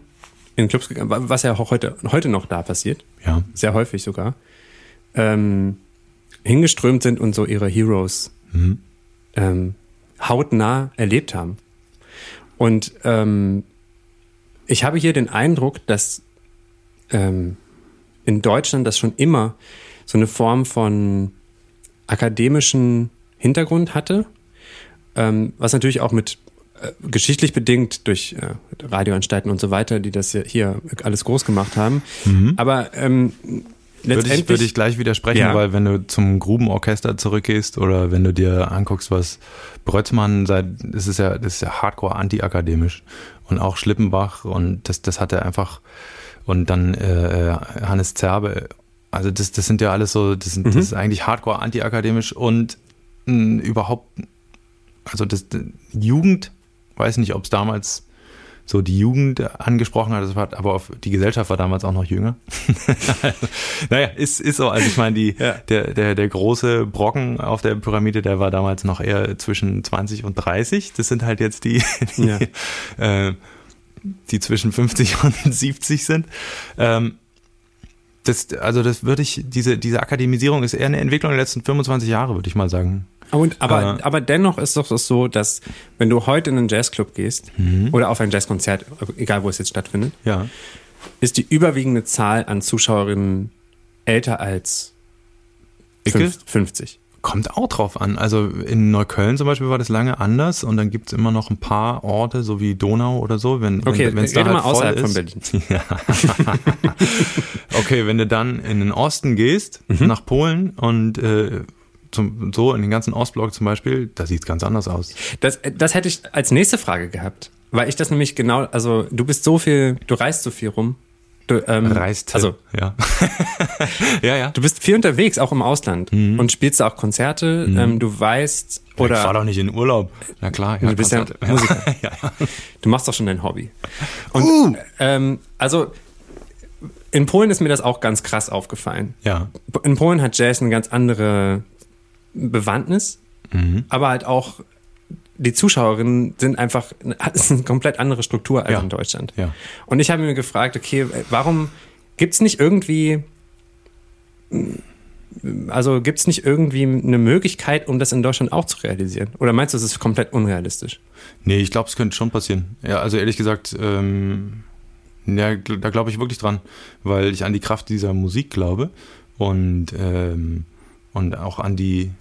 in Clubs gegangen, wa- was ja auch heute, heute noch da passiert, Ja. sehr häufig sogar, ähm, hingeströmt sind und so ihre Heroes Mhm. ähm, hautnah erlebt haben. Und ähm, ich habe hier den Eindruck, dass ähm, in Deutschland das schon immer so eine Form von akademischen Hintergrund hatte ähm, was natürlich auch mit äh, geschichtlich bedingt durch äh, Radioanstalten und so weiter, die das hier alles groß gemacht haben. Mhm. Aber ähm, würde ich, würde ich gleich widersprechen, ja. weil wenn du zum Grubenorchester zurückgehst oder wenn du dir anguckst, was Brötzmann seit, das ist ja, das ist ja hardcore antiakademisch und auch Schlippenbach und das, das hat er einfach und dann äh, äh Hannes Zerbe, also das, das sind ja alles so, das, sind, mhm. das ist eigentlich hardcore antiakademisch und mh, überhaupt, also das Jugend, weiß nicht, ob es damals so die Jugend angesprochen hat, aber die Gesellschaft war damals auch noch jünger. naja, ist, ist so. Also ich meine, die, ja. der, der, der große Brocken auf der Pyramide, der war damals noch eher zwischen 20 und 30. Das sind halt jetzt die, die, ja. äh, die zwischen 50 und 70 sind. Ähm, das, also das würde ich, diese, diese Akademisierung ist eher eine Entwicklung der letzten 25 Jahre, würde ich mal sagen. Und, aber, äh, aber dennoch ist doch so, dass wenn du heute in einen Jazzclub gehst mhm. oder auf ein Jazzkonzert, egal wo es jetzt stattfindet, ja. ist die überwiegende Zahl an Zuschauerinnen älter als 50. Kommt auch drauf an. Also in Neukölln zum Beispiel war das lange anders und dann gibt es immer noch ein paar Orte, so wie Donau oder so, wenn okay, wenn es da halt mal außerhalb ist. von Berlin. Ja. okay, wenn du dann in den Osten gehst, mhm. nach Polen und äh, zum, so in den ganzen Ostblock zum Beispiel, da sieht es ganz anders aus. Das, das hätte ich als nächste Frage gehabt. Weil ich das nämlich genau, also du bist so viel, du reist so viel rum. Du, ähm, Reist. Also, ja. ja, ja. Du bist viel unterwegs, auch im Ausland. Mhm. Und spielst auch Konzerte. Mhm. Ähm, du weißt, oder. Ich fahr doch nicht in Urlaub. Na klar, ja. Du bist Konzerte. ja Musiker. ja. Du machst doch schon dein Hobby. Und, uh. ähm, also, in Polen ist mir das auch ganz krass aufgefallen. Ja. In Polen hat Jazz eine ganz andere Bewandtnis, mhm. aber halt auch die Zuschauerinnen sind einfach, ist eine komplett andere Struktur als ja. in Deutschland. Ja. Und ich habe mir gefragt, okay, warum gibt es nicht irgendwie, also gibt es nicht irgendwie eine Möglichkeit, um das in Deutschland auch zu realisieren? Oder meinst du, es ist komplett unrealistisch? Nee, ich glaube, es könnte schon passieren. Ja, also ehrlich gesagt, ähm, ja, da glaube ich wirklich dran, weil ich an die Kraft dieser Musik glaube und, ähm, und auch an die,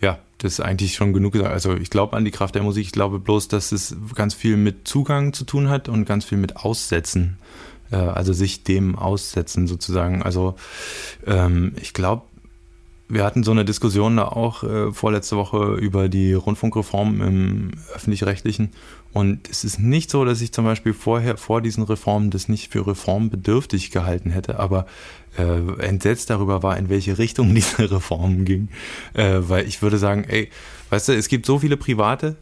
ja, das ist eigentlich schon genug gesagt. Also ich glaube an die Kraft der Musik. Ich glaube bloß, dass es ganz viel mit Zugang zu tun hat und ganz viel mit Aussetzen. Äh, also sich dem aussetzen sozusagen. Also ähm, ich glaube, wir hatten so eine Diskussion da auch äh, vorletzte Woche über die Rundfunkreform im öffentlich-rechtlichen. Und es ist nicht so, dass ich zum Beispiel vorher, vor diesen Reformen das nicht für reformbedürftig gehalten hätte, aber äh, entsetzt darüber war, in welche Richtung diese Reformen gingen. Äh, weil ich würde sagen, ey, weißt du, es gibt so viele Private,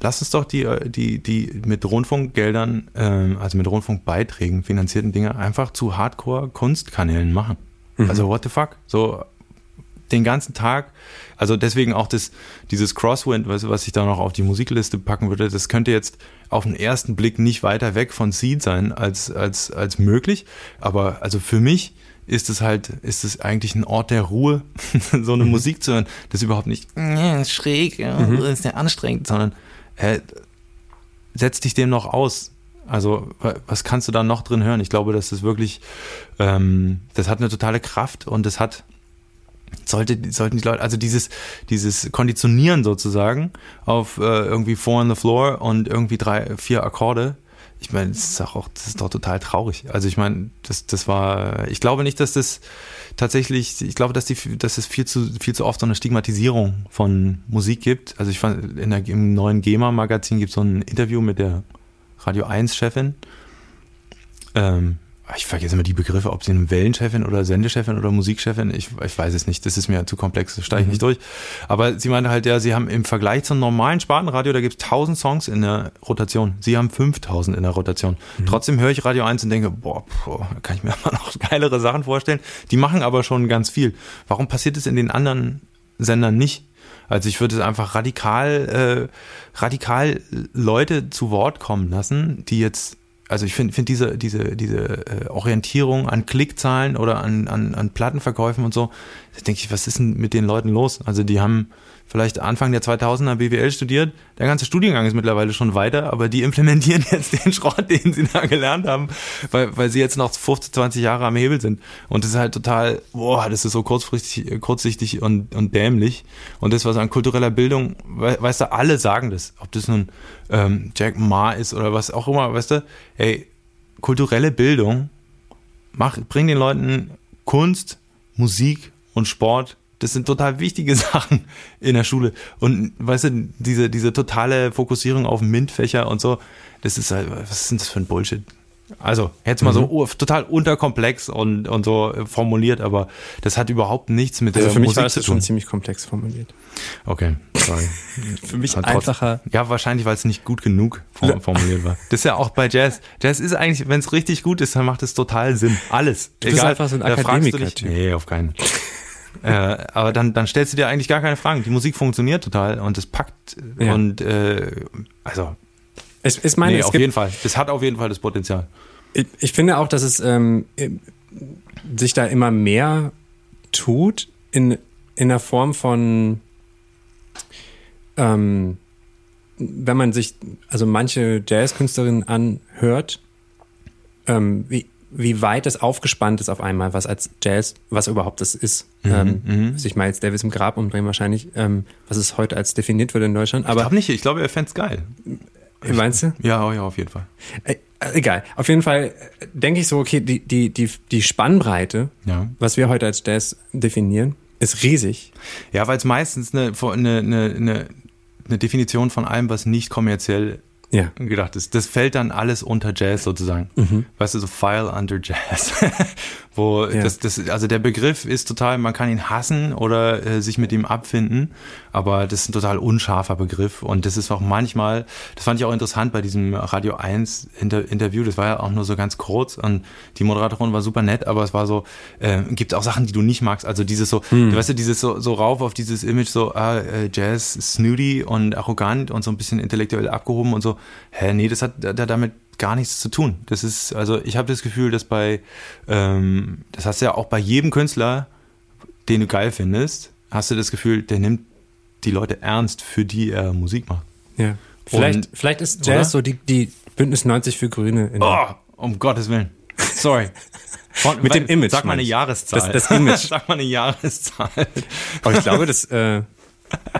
lass uns doch die, äh, die, die mit Rundfunkgeldern, äh, also mit Rundfunkbeiträgen finanzierten Dinge einfach zu Hardcore-Kunstkanälen machen. Mhm. Also what the fuck? So den ganzen Tag. Also deswegen auch das, dieses Crosswind, was, was ich da noch auf die Musikliste packen würde, das könnte jetzt auf den ersten Blick nicht weiter weg von Seed sein als, als, als möglich. Aber also für mich ist es halt, ist es eigentlich ein Ort der Ruhe, so eine mhm. Musik zu hören. Das ist überhaupt nicht äh, schräg, ja, mhm. ist sehr anstrengend, sondern äh, setz dich dem noch aus. Also, was kannst du da noch drin hören? Ich glaube, das ist wirklich, ähm, das hat eine totale Kraft und das hat, sollte, sollten die Leute, also dieses, dieses Konditionieren sozusagen auf äh, irgendwie Four on the Floor und irgendwie drei, vier Akkorde, ich meine, das ist auch, das ist doch total traurig. Also ich meine, das, das war, ich glaube nicht, dass das tatsächlich, ich glaube, dass die, dass es viel zu, viel zu oft so eine Stigmatisierung von Musik gibt. Also ich fand, in der, im neuen GEMA-Magazin gibt es so ein Interview mit der Radio 1-Chefin. Ähm, ich vergesse immer die Begriffe, ob sie eine Wellenchefin oder Sendechefin oder Musikchefin, ich, ich weiß es nicht, das ist mir zu komplex, das steige ich mhm. nicht durch. Aber sie meinte halt, ja, sie haben im Vergleich zum normalen Spartenradio, da gibt es 1000 Songs in der Rotation. Sie haben 5000 in der Rotation. Mhm. Trotzdem höre ich Radio 1 und denke, boah, boah, kann ich mir immer noch geilere Sachen vorstellen. Die machen aber schon ganz viel. Warum passiert es in den anderen Sendern nicht? Also ich würde es einfach radikal, äh, radikal Leute zu Wort kommen lassen, die jetzt also ich finde find diese, diese, diese äh, Orientierung an Klickzahlen oder an, an, an Plattenverkäufen und so, da denke ich, was ist denn mit den Leuten los? Also die haben vielleicht Anfang der 2000er BWL studiert. Der ganze Studiengang ist mittlerweile schon weiter, aber die implementieren jetzt den Schrott, den sie da gelernt haben, weil, weil sie jetzt noch 15, 20 Jahre am Hebel sind. Und das ist halt total, boah, das ist so kurzfristig, kurzsichtig und, und dämlich. Und das, was an kultureller Bildung, weißt du, alle sagen das, ob das nun ähm, Jack Ma ist oder was auch immer, weißt du, ey, kulturelle Bildung mach, bring den Leuten Kunst, Musik und Sport das sind total wichtige Sachen in der Schule. Und weißt du, diese, diese totale Fokussierung auf MINT-Fächer und so, das ist halt, was ist denn das für ein Bullshit? Also, jetzt mal mhm. so total unterkomplex und, und so formuliert, aber das hat überhaupt nichts mit also der für mich Musik war das schon ziemlich komplex formuliert. Okay, sorry. für mich hat einfacher. ja, wahrscheinlich, weil es nicht gut genug formuliert war. Das ist ja auch bei Jazz. Jazz ist eigentlich, wenn es richtig gut ist, dann macht es total Sinn. Alles. Du bist Egal, einfach so ein Akademiker. Nee, auf keinen. Äh, aber dann, dann stellst du dir eigentlich gar keine Fragen. Die Musik funktioniert total und es packt ja. und äh, also es, es meine, nee, auf jeden Fall. Es hat auf jeden Fall das Potenzial. Ich, ich finde auch, dass es ähm, sich da immer mehr tut in, in der Form von, ähm, wenn man sich also manche Jazzkünstlerinnen anhört, ähm, wie, wie weit es aufgespannt ist auf einmal, was als Jazz, was überhaupt das ist. Mhm, ähm, mhm. sich mal jetzt Davis im Grab umdrehen wahrscheinlich, ähm, was es heute als definiert wird in Deutschland. Aber ich glaube nicht, ich glaube, er fände es geil. Meinst du? Ja, ja, auf jeden Fall. Äh, egal. Auf jeden Fall äh, denke ich so, okay, die, die, die, die Spannbreite, ja. was wir heute als Jazz definieren, ist riesig. Ja, weil es meistens eine, eine, eine, eine Definition von allem, was nicht kommerziell ja. gedacht ist. Das fällt dann alles unter Jazz sozusagen. Mhm. Weißt du, so File under Jazz. Wo ja. das, das, also der Begriff ist total, man kann ihn hassen oder äh, sich mit ihm abfinden, aber das ist ein total unscharfer Begriff und das ist auch manchmal, das fand ich auch interessant bei diesem Radio 1 Inter Interview, das war ja auch nur so ganz kurz und die Moderatorin war super nett, aber es war so, äh, gibt auch Sachen, die du nicht magst, also dieses so, hm. weißt du, dieses so, so rauf auf dieses Image so, ah, äh, Jazz snooty und arrogant und so ein bisschen intellektuell abgehoben und so, hä, nee, das hat da, damit gar nichts zu tun. Das ist, also ich habe das Gefühl, dass bei, ähm, das hast du ja auch bei jedem Künstler, den du geil findest, hast du das Gefühl, der nimmt die Leute ernst, für die er Musik macht. Ja. Vielleicht, Und, vielleicht ist Jazz oder? so die, die Bündnis 90 für Grüne. oh, um Gottes Willen. Sorry. Von, Mit dem Image. Sag mal eine Jahreszahl. Das, das Image. sag mal eine Jahreszahl. Aber ich glaube, das, äh,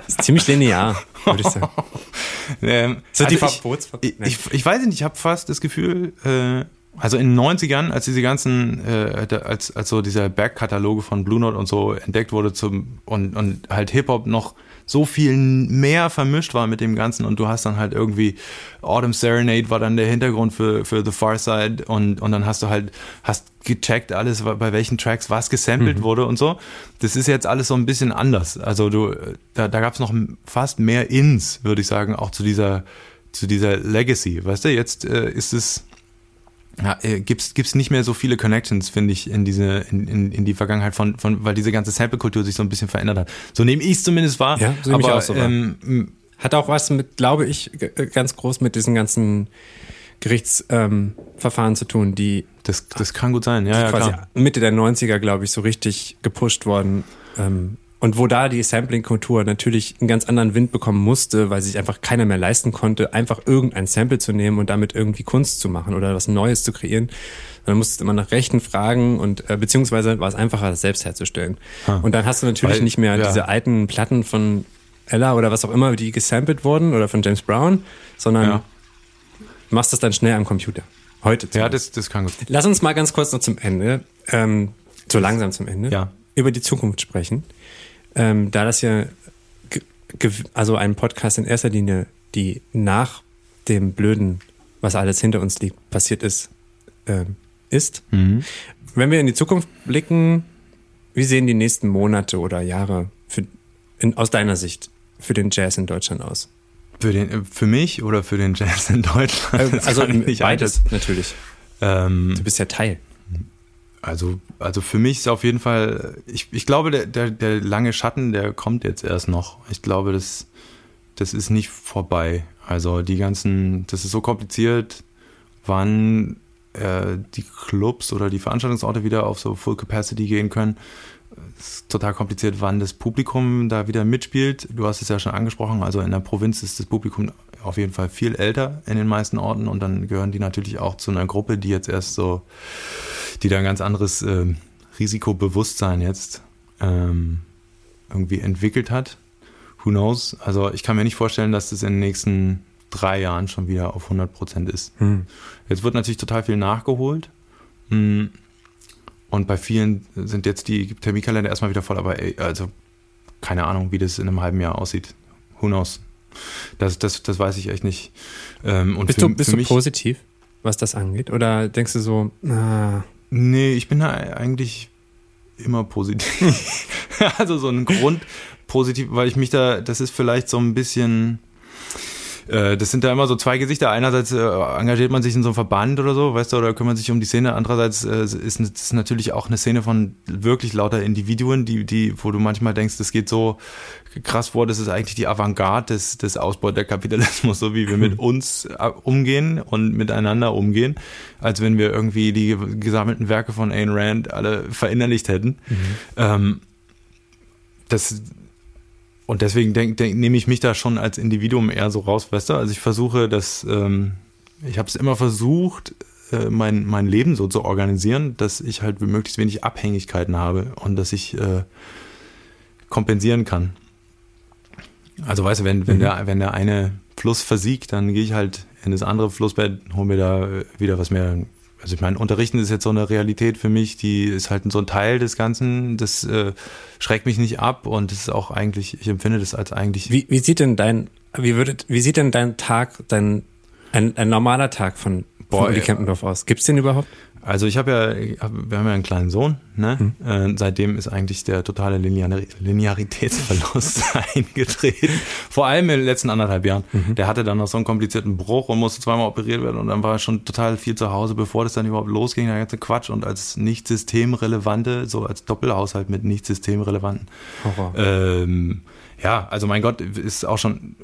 ist ziemlich linear, würde ich sagen. ähm, so also die Verbots ich, ich, ich, weiß nicht, ich habe fast das Gefühl, äh, also in den 90ern, als diese ganzen, äh, als, als so dieser Bergkataloge von Blue Note und so entdeckt wurde zum, und, und halt Hip-Hop noch so viel mehr vermischt war mit dem Ganzen und du hast dann halt irgendwie Autumn Serenade war dann der Hintergrund für, für The Far Side und, und dann hast du halt, hast gecheckt alles, bei welchen Tracks was gesampelt mhm. wurde und so. Das ist jetzt alles so ein bisschen anders. Also du, da, da gab es noch fast mehr Ins, würde ich sagen, auch zu dieser, zu dieser Legacy. Weißt du, jetzt äh, ist es ja, äh, gibt's gibt's nicht mehr so viele Connections, finde ich, in diese in, in, in die Vergangenheit von von weil diese ganze Sample-Kultur sich so ein bisschen verändert hat. So nehme ich es zumindest wahr. Ja, so aber, auch so ähm, hat auch was mit, glaube ich, ganz groß mit diesen ganzen Gerichtsverfahren ähm, zu tun, die das das kann gut sein, ja, ja quasi klar. Mitte der 90er, glaube ich, so richtig gepusht worden. Ähm, und wo da die Sampling-Kultur natürlich einen ganz anderen Wind bekommen musste, weil sich einfach keiner mehr leisten konnte, einfach irgendein Sample zu nehmen und damit irgendwie Kunst zu machen oder was Neues zu kreieren. Dann musstest du immer nach Rechten fragen und äh, beziehungsweise war es einfacher, das selbst herzustellen. Ha. Und dann hast du natürlich weil, nicht mehr ja. diese alten Platten von Ella oder was auch immer, die gesampelt wurden oder von James Brown, sondern ja. machst das dann schnell am Computer. Heute. Ja, das, das kann gut. Lass uns mal ganz kurz noch zum Ende, ähm, so langsam zum Ende, ja. über die Zukunft sprechen ähm, da das ja also ein Podcast in erster Linie, die nach dem Blöden, was alles hinter uns liegt, passiert ist, äh, ist. Mhm. Wenn wir in die Zukunft blicken, wie sehen die nächsten Monate oder Jahre für, in, aus deiner Sicht für den Jazz in Deutschland aus? Für, den, für mich oder für den Jazz in Deutschland? Äh, also beides natürlich. Ähm, du bist ja Teil. Also, also für mich ist auf jeden Fall, ich, ich glaube, der, der, der lange Schatten, der kommt jetzt erst noch. Ich glaube, das, das ist nicht vorbei. Also die ganzen, das ist so kompliziert, wann äh, die Clubs oder die Veranstaltungsorte wieder auf so Full Capacity gehen können. ist total kompliziert, wann das Publikum da wieder mitspielt. Du hast es ja schon angesprochen, also in der Provinz ist das Publikum auf jeden Fall viel älter in den meisten Orten und dann gehören die natürlich auch zu einer Gruppe, die jetzt erst so, die da ein ganz anderes äh, Risikobewusstsein jetzt ähm, irgendwie entwickelt hat. Who knows? Also ich kann mir nicht vorstellen, dass das in den nächsten drei Jahren schon wieder auf 100 Prozent ist. Hm. Jetzt wird natürlich total viel nachgeholt. Hm. Und bei vielen sind jetzt die Terminkalender erstmal wieder voll, aber ey, also keine Ahnung, wie das in einem halben Jahr aussieht. Who knows? Das, das, das weiß ich echt nicht. Ähm, und bist für, du, bist du positiv, was das angeht? Oder denkst du so, ah. Nee, ich bin da eigentlich immer positiv. also so ein Grund positiv, weil ich mich da, das ist vielleicht so ein bisschen äh, das sind da immer so zwei Gesichter. Einerseits äh, engagiert man sich in so einem Verband oder so, weißt du, oder kümmert sich um die Szene. Andererseits äh, ist es natürlich auch eine Szene von wirklich lauter Individuen, die, die, wo du manchmal denkst, das geht so krass vor, das ist eigentlich die Avantgarde des, des Ausbeuterkapitalismus, so wie wir mit uns umgehen und miteinander umgehen, als wenn wir irgendwie die gesammelten Werke von Ayn Rand alle verinnerlicht hätten. Mhm. Ähm, das und deswegen denk, denk, nehme ich mich da schon als Individuum eher so raus, weißt du? Also ich versuche das, ähm, ich habe es immer versucht, äh, mein, mein Leben so zu organisieren, dass ich halt möglichst wenig Abhängigkeiten habe und dass ich äh, kompensieren kann. Also weißt du, wenn, wenn, mhm. der, wenn der eine Fluss versiegt, dann gehe ich halt in das andere Flussbett, hole mir da wieder was mehr also ich meine, Unterrichten ist jetzt so eine Realität für mich, die ist halt so ein Teil des Ganzen, das äh, schreckt mich nicht ab und das ist auch eigentlich, ich empfinde das als eigentlich. Wie, wie sieht denn dein, wie würdet, wie sieht denn dein Tag, dein, ein, ein normaler Tag von, Boah, von Uli Kempendorf aus? Gibt's den überhaupt? Also ich habe ja, wir haben ja einen kleinen Sohn, ne? Mhm. Äh, seitdem ist eigentlich der totale Linear Linearitätsverlust eingetreten. Vor allem in den letzten anderthalb Jahren. Mhm. Der hatte dann noch so einen komplizierten Bruch und musste zweimal operiert werden und dann war er schon total viel zu Hause, bevor das dann überhaupt losging, der ganze Quatsch. Und als nicht systemrelevante, so als Doppelhaushalt mit nicht systemrelevanten. Ähm, ja, also mein Gott, ist auch schon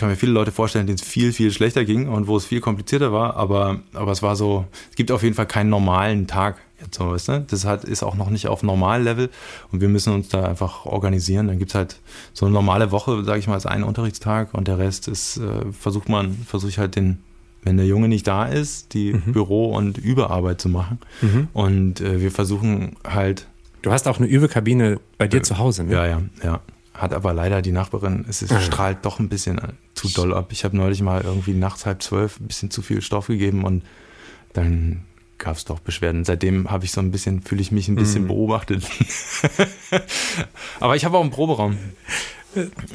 kann mir viele Leute vorstellen, denen es viel, viel schlechter ging und wo es viel komplizierter war, aber, aber es war so, es gibt auf jeden Fall keinen normalen Tag. Jetzt so, weißt du? Das hat, ist auch noch nicht auf Normallevel und wir müssen uns da einfach organisieren. Dann gibt es halt so eine normale Woche, sage ich mal, als einen Unterrichtstag und der Rest ist, äh, versucht man, versuche ich halt den, wenn der Junge nicht da ist, die mhm. Büro- und Überarbeit zu machen. Mhm. Und äh, wir versuchen halt. Du hast auch eine Übekabine bei dir äh, zu Hause, ne? Ja, ja, ja. Hat aber leider die Nachbarin, es ist, ah. strahlt doch ein bisschen äh, zu doll ab. Ich habe neulich mal irgendwie nachts halb zwölf ein bisschen zu viel Stoff gegeben und dann gab es doch Beschwerden. Seitdem habe ich so ein bisschen, fühle ich mich ein bisschen mm. beobachtet. aber ich habe auch einen Proberaum.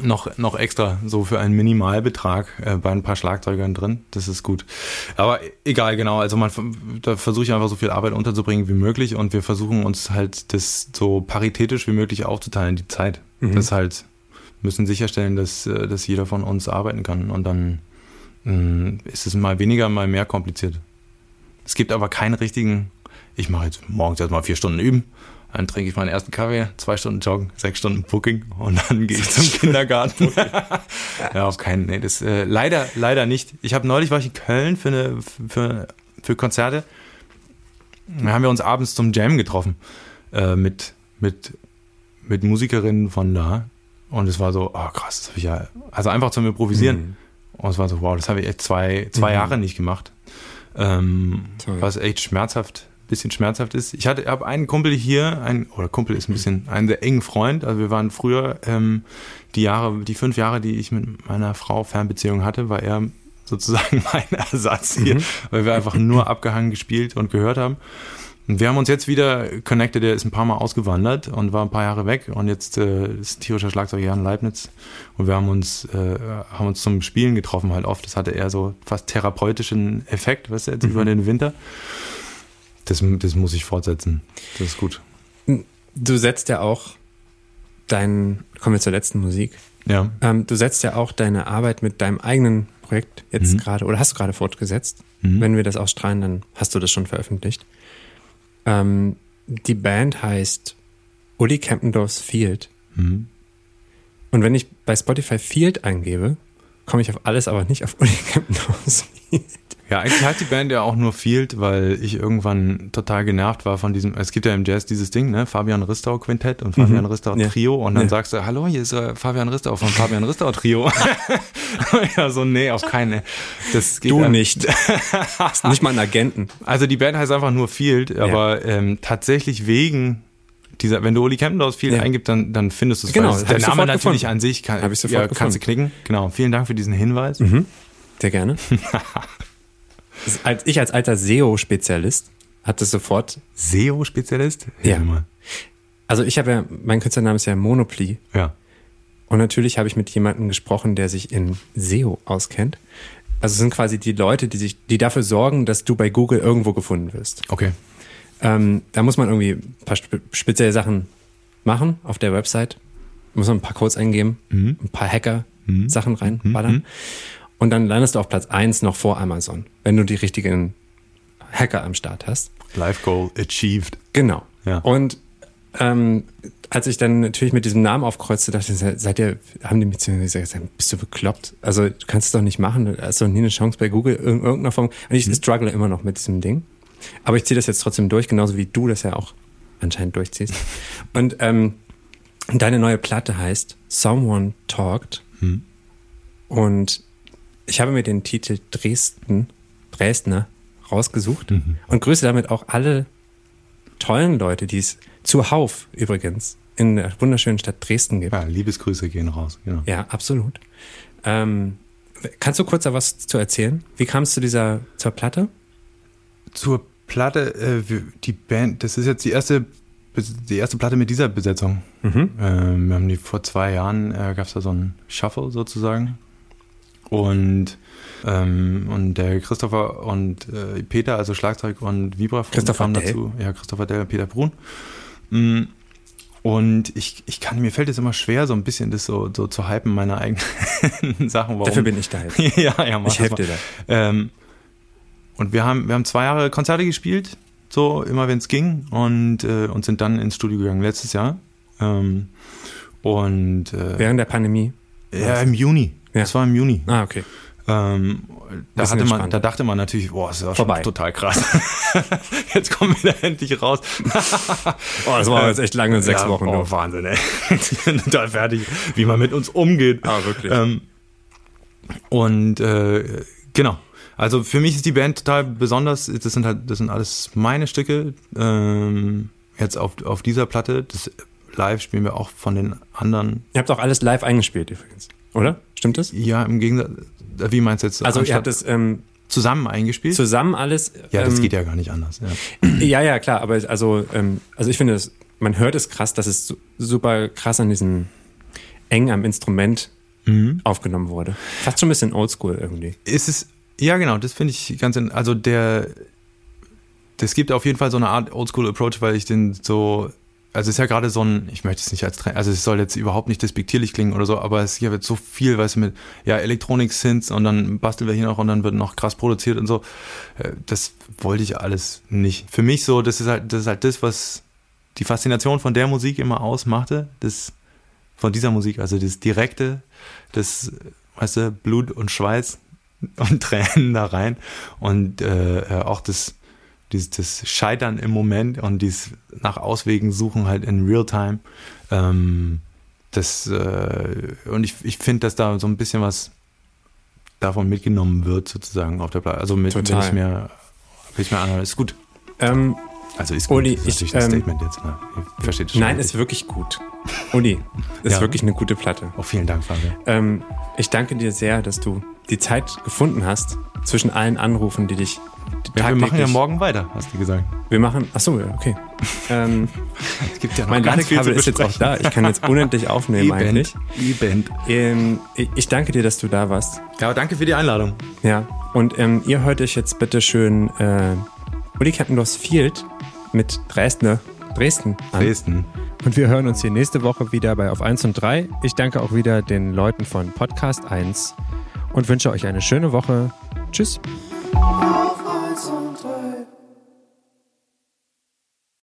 Noch, noch extra, so für einen Minimalbetrag äh, bei ein paar Schlagzeugern drin. Das ist gut. Aber egal, genau. Also man da versuche ich einfach so viel Arbeit unterzubringen wie möglich und wir versuchen uns halt das so paritätisch wie möglich aufzuteilen, die Zeit. Mhm. Das halt müssen sicherstellen, dass, äh, dass jeder von uns arbeiten kann. Und dann mh, mm, ist es mal weniger, mal mehr kompliziert. Es gibt aber keinen richtigen, ich mache jetzt morgens erstmal vier Stunden üben, dann trinke ich meinen ersten Kaffee, zwei Stunden Joggen, sechs Stunden Booking und dann gehe ich zum Kindergarten. ja, auf keinen, nee, das äh, leider, leider nicht. Ich habe neulich war ich in Köln für eine, für, für Konzerte. Da haben wir uns abends zum Jam getroffen äh, mit, mit mit Musikerinnen von da. Und es war so, oh krass, das habe ich ja, also einfach zum Improvisieren. Mhm. Und es war so, wow, das habe ich echt zwei, zwei mhm. Jahre nicht gemacht. Ähm, was echt schmerzhaft, bisschen schmerzhaft ist. Ich hatte, habe einen Kumpel hier, ein, oder Kumpel ist ein bisschen, ein sehr engen Freund. Also wir waren früher, ähm, die Jahre, die fünf Jahre, die ich mit meiner Frau Fernbeziehung hatte, war er sozusagen mein Ersatz hier, mhm. weil wir einfach nur abgehangen gespielt und gehört haben. Und wir haben uns jetzt wieder connected, der ist ein paar Mal ausgewandert und war ein paar Jahre weg und jetzt äh, ist tierischer Schlagzeuger Jan Leibniz und wir haben uns, äh, haben uns zum Spielen getroffen halt oft. Das hatte eher so fast therapeutischen Effekt, weißt du, jetzt mhm. über den Winter. Das, das muss ich fortsetzen. Das ist gut. Du setzt ja auch dein, kommen wir zur letzten Musik. Ja. Ähm, du setzt ja auch deine Arbeit mit deinem eigenen Projekt jetzt mhm. gerade, oder hast du gerade fortgesetzt? Mhm. Wenn wir das ausstrahlen, dann hast du das schon veröffentlicht. Ähm, die Band heißt Uli Campendorfs Field. Mhm. Und wenn ich bei Spotify Field eingebe, komme ich auf alles, aber nicht auf Uli Campendorfs Field. Ja, eigentlich heißt die Band ja auch nur Field, weil ich irgendwann total genervt war von diesem, es gibt ja im Jazz dieses Ding, ne, Fabian Ristau Quintett und Fabian Mhm. Ristau Ja. Trio und dann Ja. sagst du, hallo, hier ist äh, Fabian Ristau von Fabian Ristau Trio. ja, so, nee, auf keine. Das geht Du an- nicht. Ist nicht mal ein Agenten. Also die Band heißt einfach nur Field, aber ähm, tatsächlich wegen dieser, wenn du Uli Campendorf Field Ja. eingibst, dann, dann findest du es. Genau, der Name natürlich gefunden. an sich kann, ja, kannst du knicken. Genau, vielen Dank für diesen Hinweis. Sehr gerne. Als, ich als alter SEO-Spezialist hatte sofort, SEO-Spezialist? Ja. Mal. also ich habe ja, mein Künstlername ist ja Monoply Ja. und natürlich habe ich mit jemandem gesprochen, der sich in SEO auskennt. Also es sind quasi die Leute, die sich, die dafür sorgen, dass du bei Google irgendwo gefunden wirst. Okay. Ähm, da muss man irgendwie ein paar spe spezielle Sachen machen auf der Website. Muss man ein paar Codes eingeben, ein paar Hacker-Sachen reinballern. Und dann landest du auf Platz 1 noch vor Amazon, wenn du die richtigen Hacker am Start hast. Life Goal achieved. Genau. Ja. Und ähm, als ich dann natürlich mit diesem Namen aufkreuzte, dachte ich, se- seid ihr, haben die mir zu mir gesagt, bist du bekloppt? Also du kannst es doch nicht machen, du hast doch nie eine Chance bei Google in irgendeiner Form. Und ich struggle immer noch mit diesem Ding. Aber ich ziehe das jetzt trotzdem durch, genauso wie du das ja auch anscheinend durchziehst. Und ähm, deine neue Platte heißt Someone Talked. Und ich habe mir den Titel Dresden, Dresdner rausgesucht und grüße damit auch alle tollen Leute, die es zuhauf übrigens in der wunderschönen Stadt Dresden gibt. Ja, Liebesgrüße gehen raus. Genau. Ja, absolut. Ähm, kannst du kurz da was zu erzählen? Wie kam es zu dieser zur Platte? Zur Platte, äh, die Band, das ist jetzt die erste, die erste Platte mit dieser Besetzung. Ähm, wir haben die vor zwei Jahren, äh, gab es da so einen Shuffle sozusagen. Und, ähm, und der Christopher und äh, Peter, also Schlagzeug und Vibra Christopher kamen Dell. dazu. Ja, Christopher Dell und Peter Brun. Mm, Und ich, ich kann, mir fällt es immer schwer, so ein bisschen das so, so zu hypen, meine eigenen Sachen. Warum? Dafür bin ich da jetzt. ja, ja, mach Ich helfe dir da. Ähm, und wir haben, wir haben zwei Jahre Konzerte gespielt, so immer wenn es ging, und, äh, und sind dann ins Studio gegangen letztes Jahr. Ähm, und äh, Während der Pandemie. ja, im Juni. Ja. Das war im Juni. Ah, okay. Ähm, da, hatte man, da dachte man natürlich, boah, das ja Vorbei. schon total krass. jetzt kommen wir da endlich raus. Oh, das war jetzt echt lange, sechs ja, Wochen. Oh, du. Wahnsinn, ey. Ich bin total fertig, wie man mit uns umgeht. Ah, wirklich. Ähm, und äh, genau. Also für mich ist die Band total besonders. Das sind halt, das sind alles meine Stücke. Ähm, jetzt auf, auf dieser Platte. Das Live spielen wir auch von den anderen. Ihr habt auch alles live eingespielt übrigens, oder? Stimmt das? Ja, im Gegensatz. Wie meinst du jetzt? Also ihr habt es ähm, zusammen eingespielt? zusammen alles. ja, das ähm, geht ja gar nicht anders. Ja. Ja, ja, klar, aber also, ähm, also ich finde, es, man hört es krass, dass es su- super krass an diesem eng am Instrument Mhm. aufgenommen wurde. Fast schon ein bisschen oldschool irgendwie. ist es, ja genau, das finde ich ganz, also der, das gibt auf jeden Fall so eine Art Oldschool-Approach, weil ich den so, also es ist ja gerade so ein, ich möchte es nicht als Trend, also es soll jetzt überhaupt nicht despektierlich klingen oder so, aber es gibt jetzt so viel, weißt du, mit, ja, Elektronik-Synths und dann basteln wir hier noch und dann wird noch krass produziert und so. Äh, Das wollte ich alles nicht. Für mich so, das ist halt, das ist halt das, was die Faszination von der Musik immer ausmachte, das, von dieser Musik, also das Direkte, das, weißt du, Blut und Schweiß und Tränen da rein und äh, auch das, dieses, das Scheitern im Moment und dieses nach Auswegen suchen halt in Realtime. Ähm, das, äh, und ich, ich finde, dass da so ein bisschen was davon mitgenommen wird, sozusagen auf der Platte. Also mit, wenn Total. ich mir, wenn ich mir anhöre, ist gut. Ähm, Also ist gut. Uli, das ist ich, natürlich ein ähm, Statement jetzt. Ne? Versteht schon. nein, ist wirklich gut. Uli, ist Ja. wirklich eine gute Platte. Oh, vielen Dank, Fabian. Ähm, ich danke dir sehr, dass du die Zeit gefunden hast zwischen allen Anrufen, die dich Ja, wir machen ja morgen weiter, hast du gesagt. Wir machen, ach so, ja, okay. ähm, Es gibt ja mein Ladekabel ist jetzt auch da. Ich kann jetzt unendlich aufnehmen eigentlich. E-Band. Ähm, ich danke dir, dass du da warst. Ja, danke für die Einladung. Ja, und ähm, ihr hört euch jetzt bitte schön äh, Uli Campendorfs Field mit Dresdner, Dresden an. Dresden. Und wir hören uns hier nächste Woche wieder bei Auf 1 und 3. Ich danke auch wieder den Leuten von Podcast 1 und wünsche euch eine schöne Woche. Tschüss.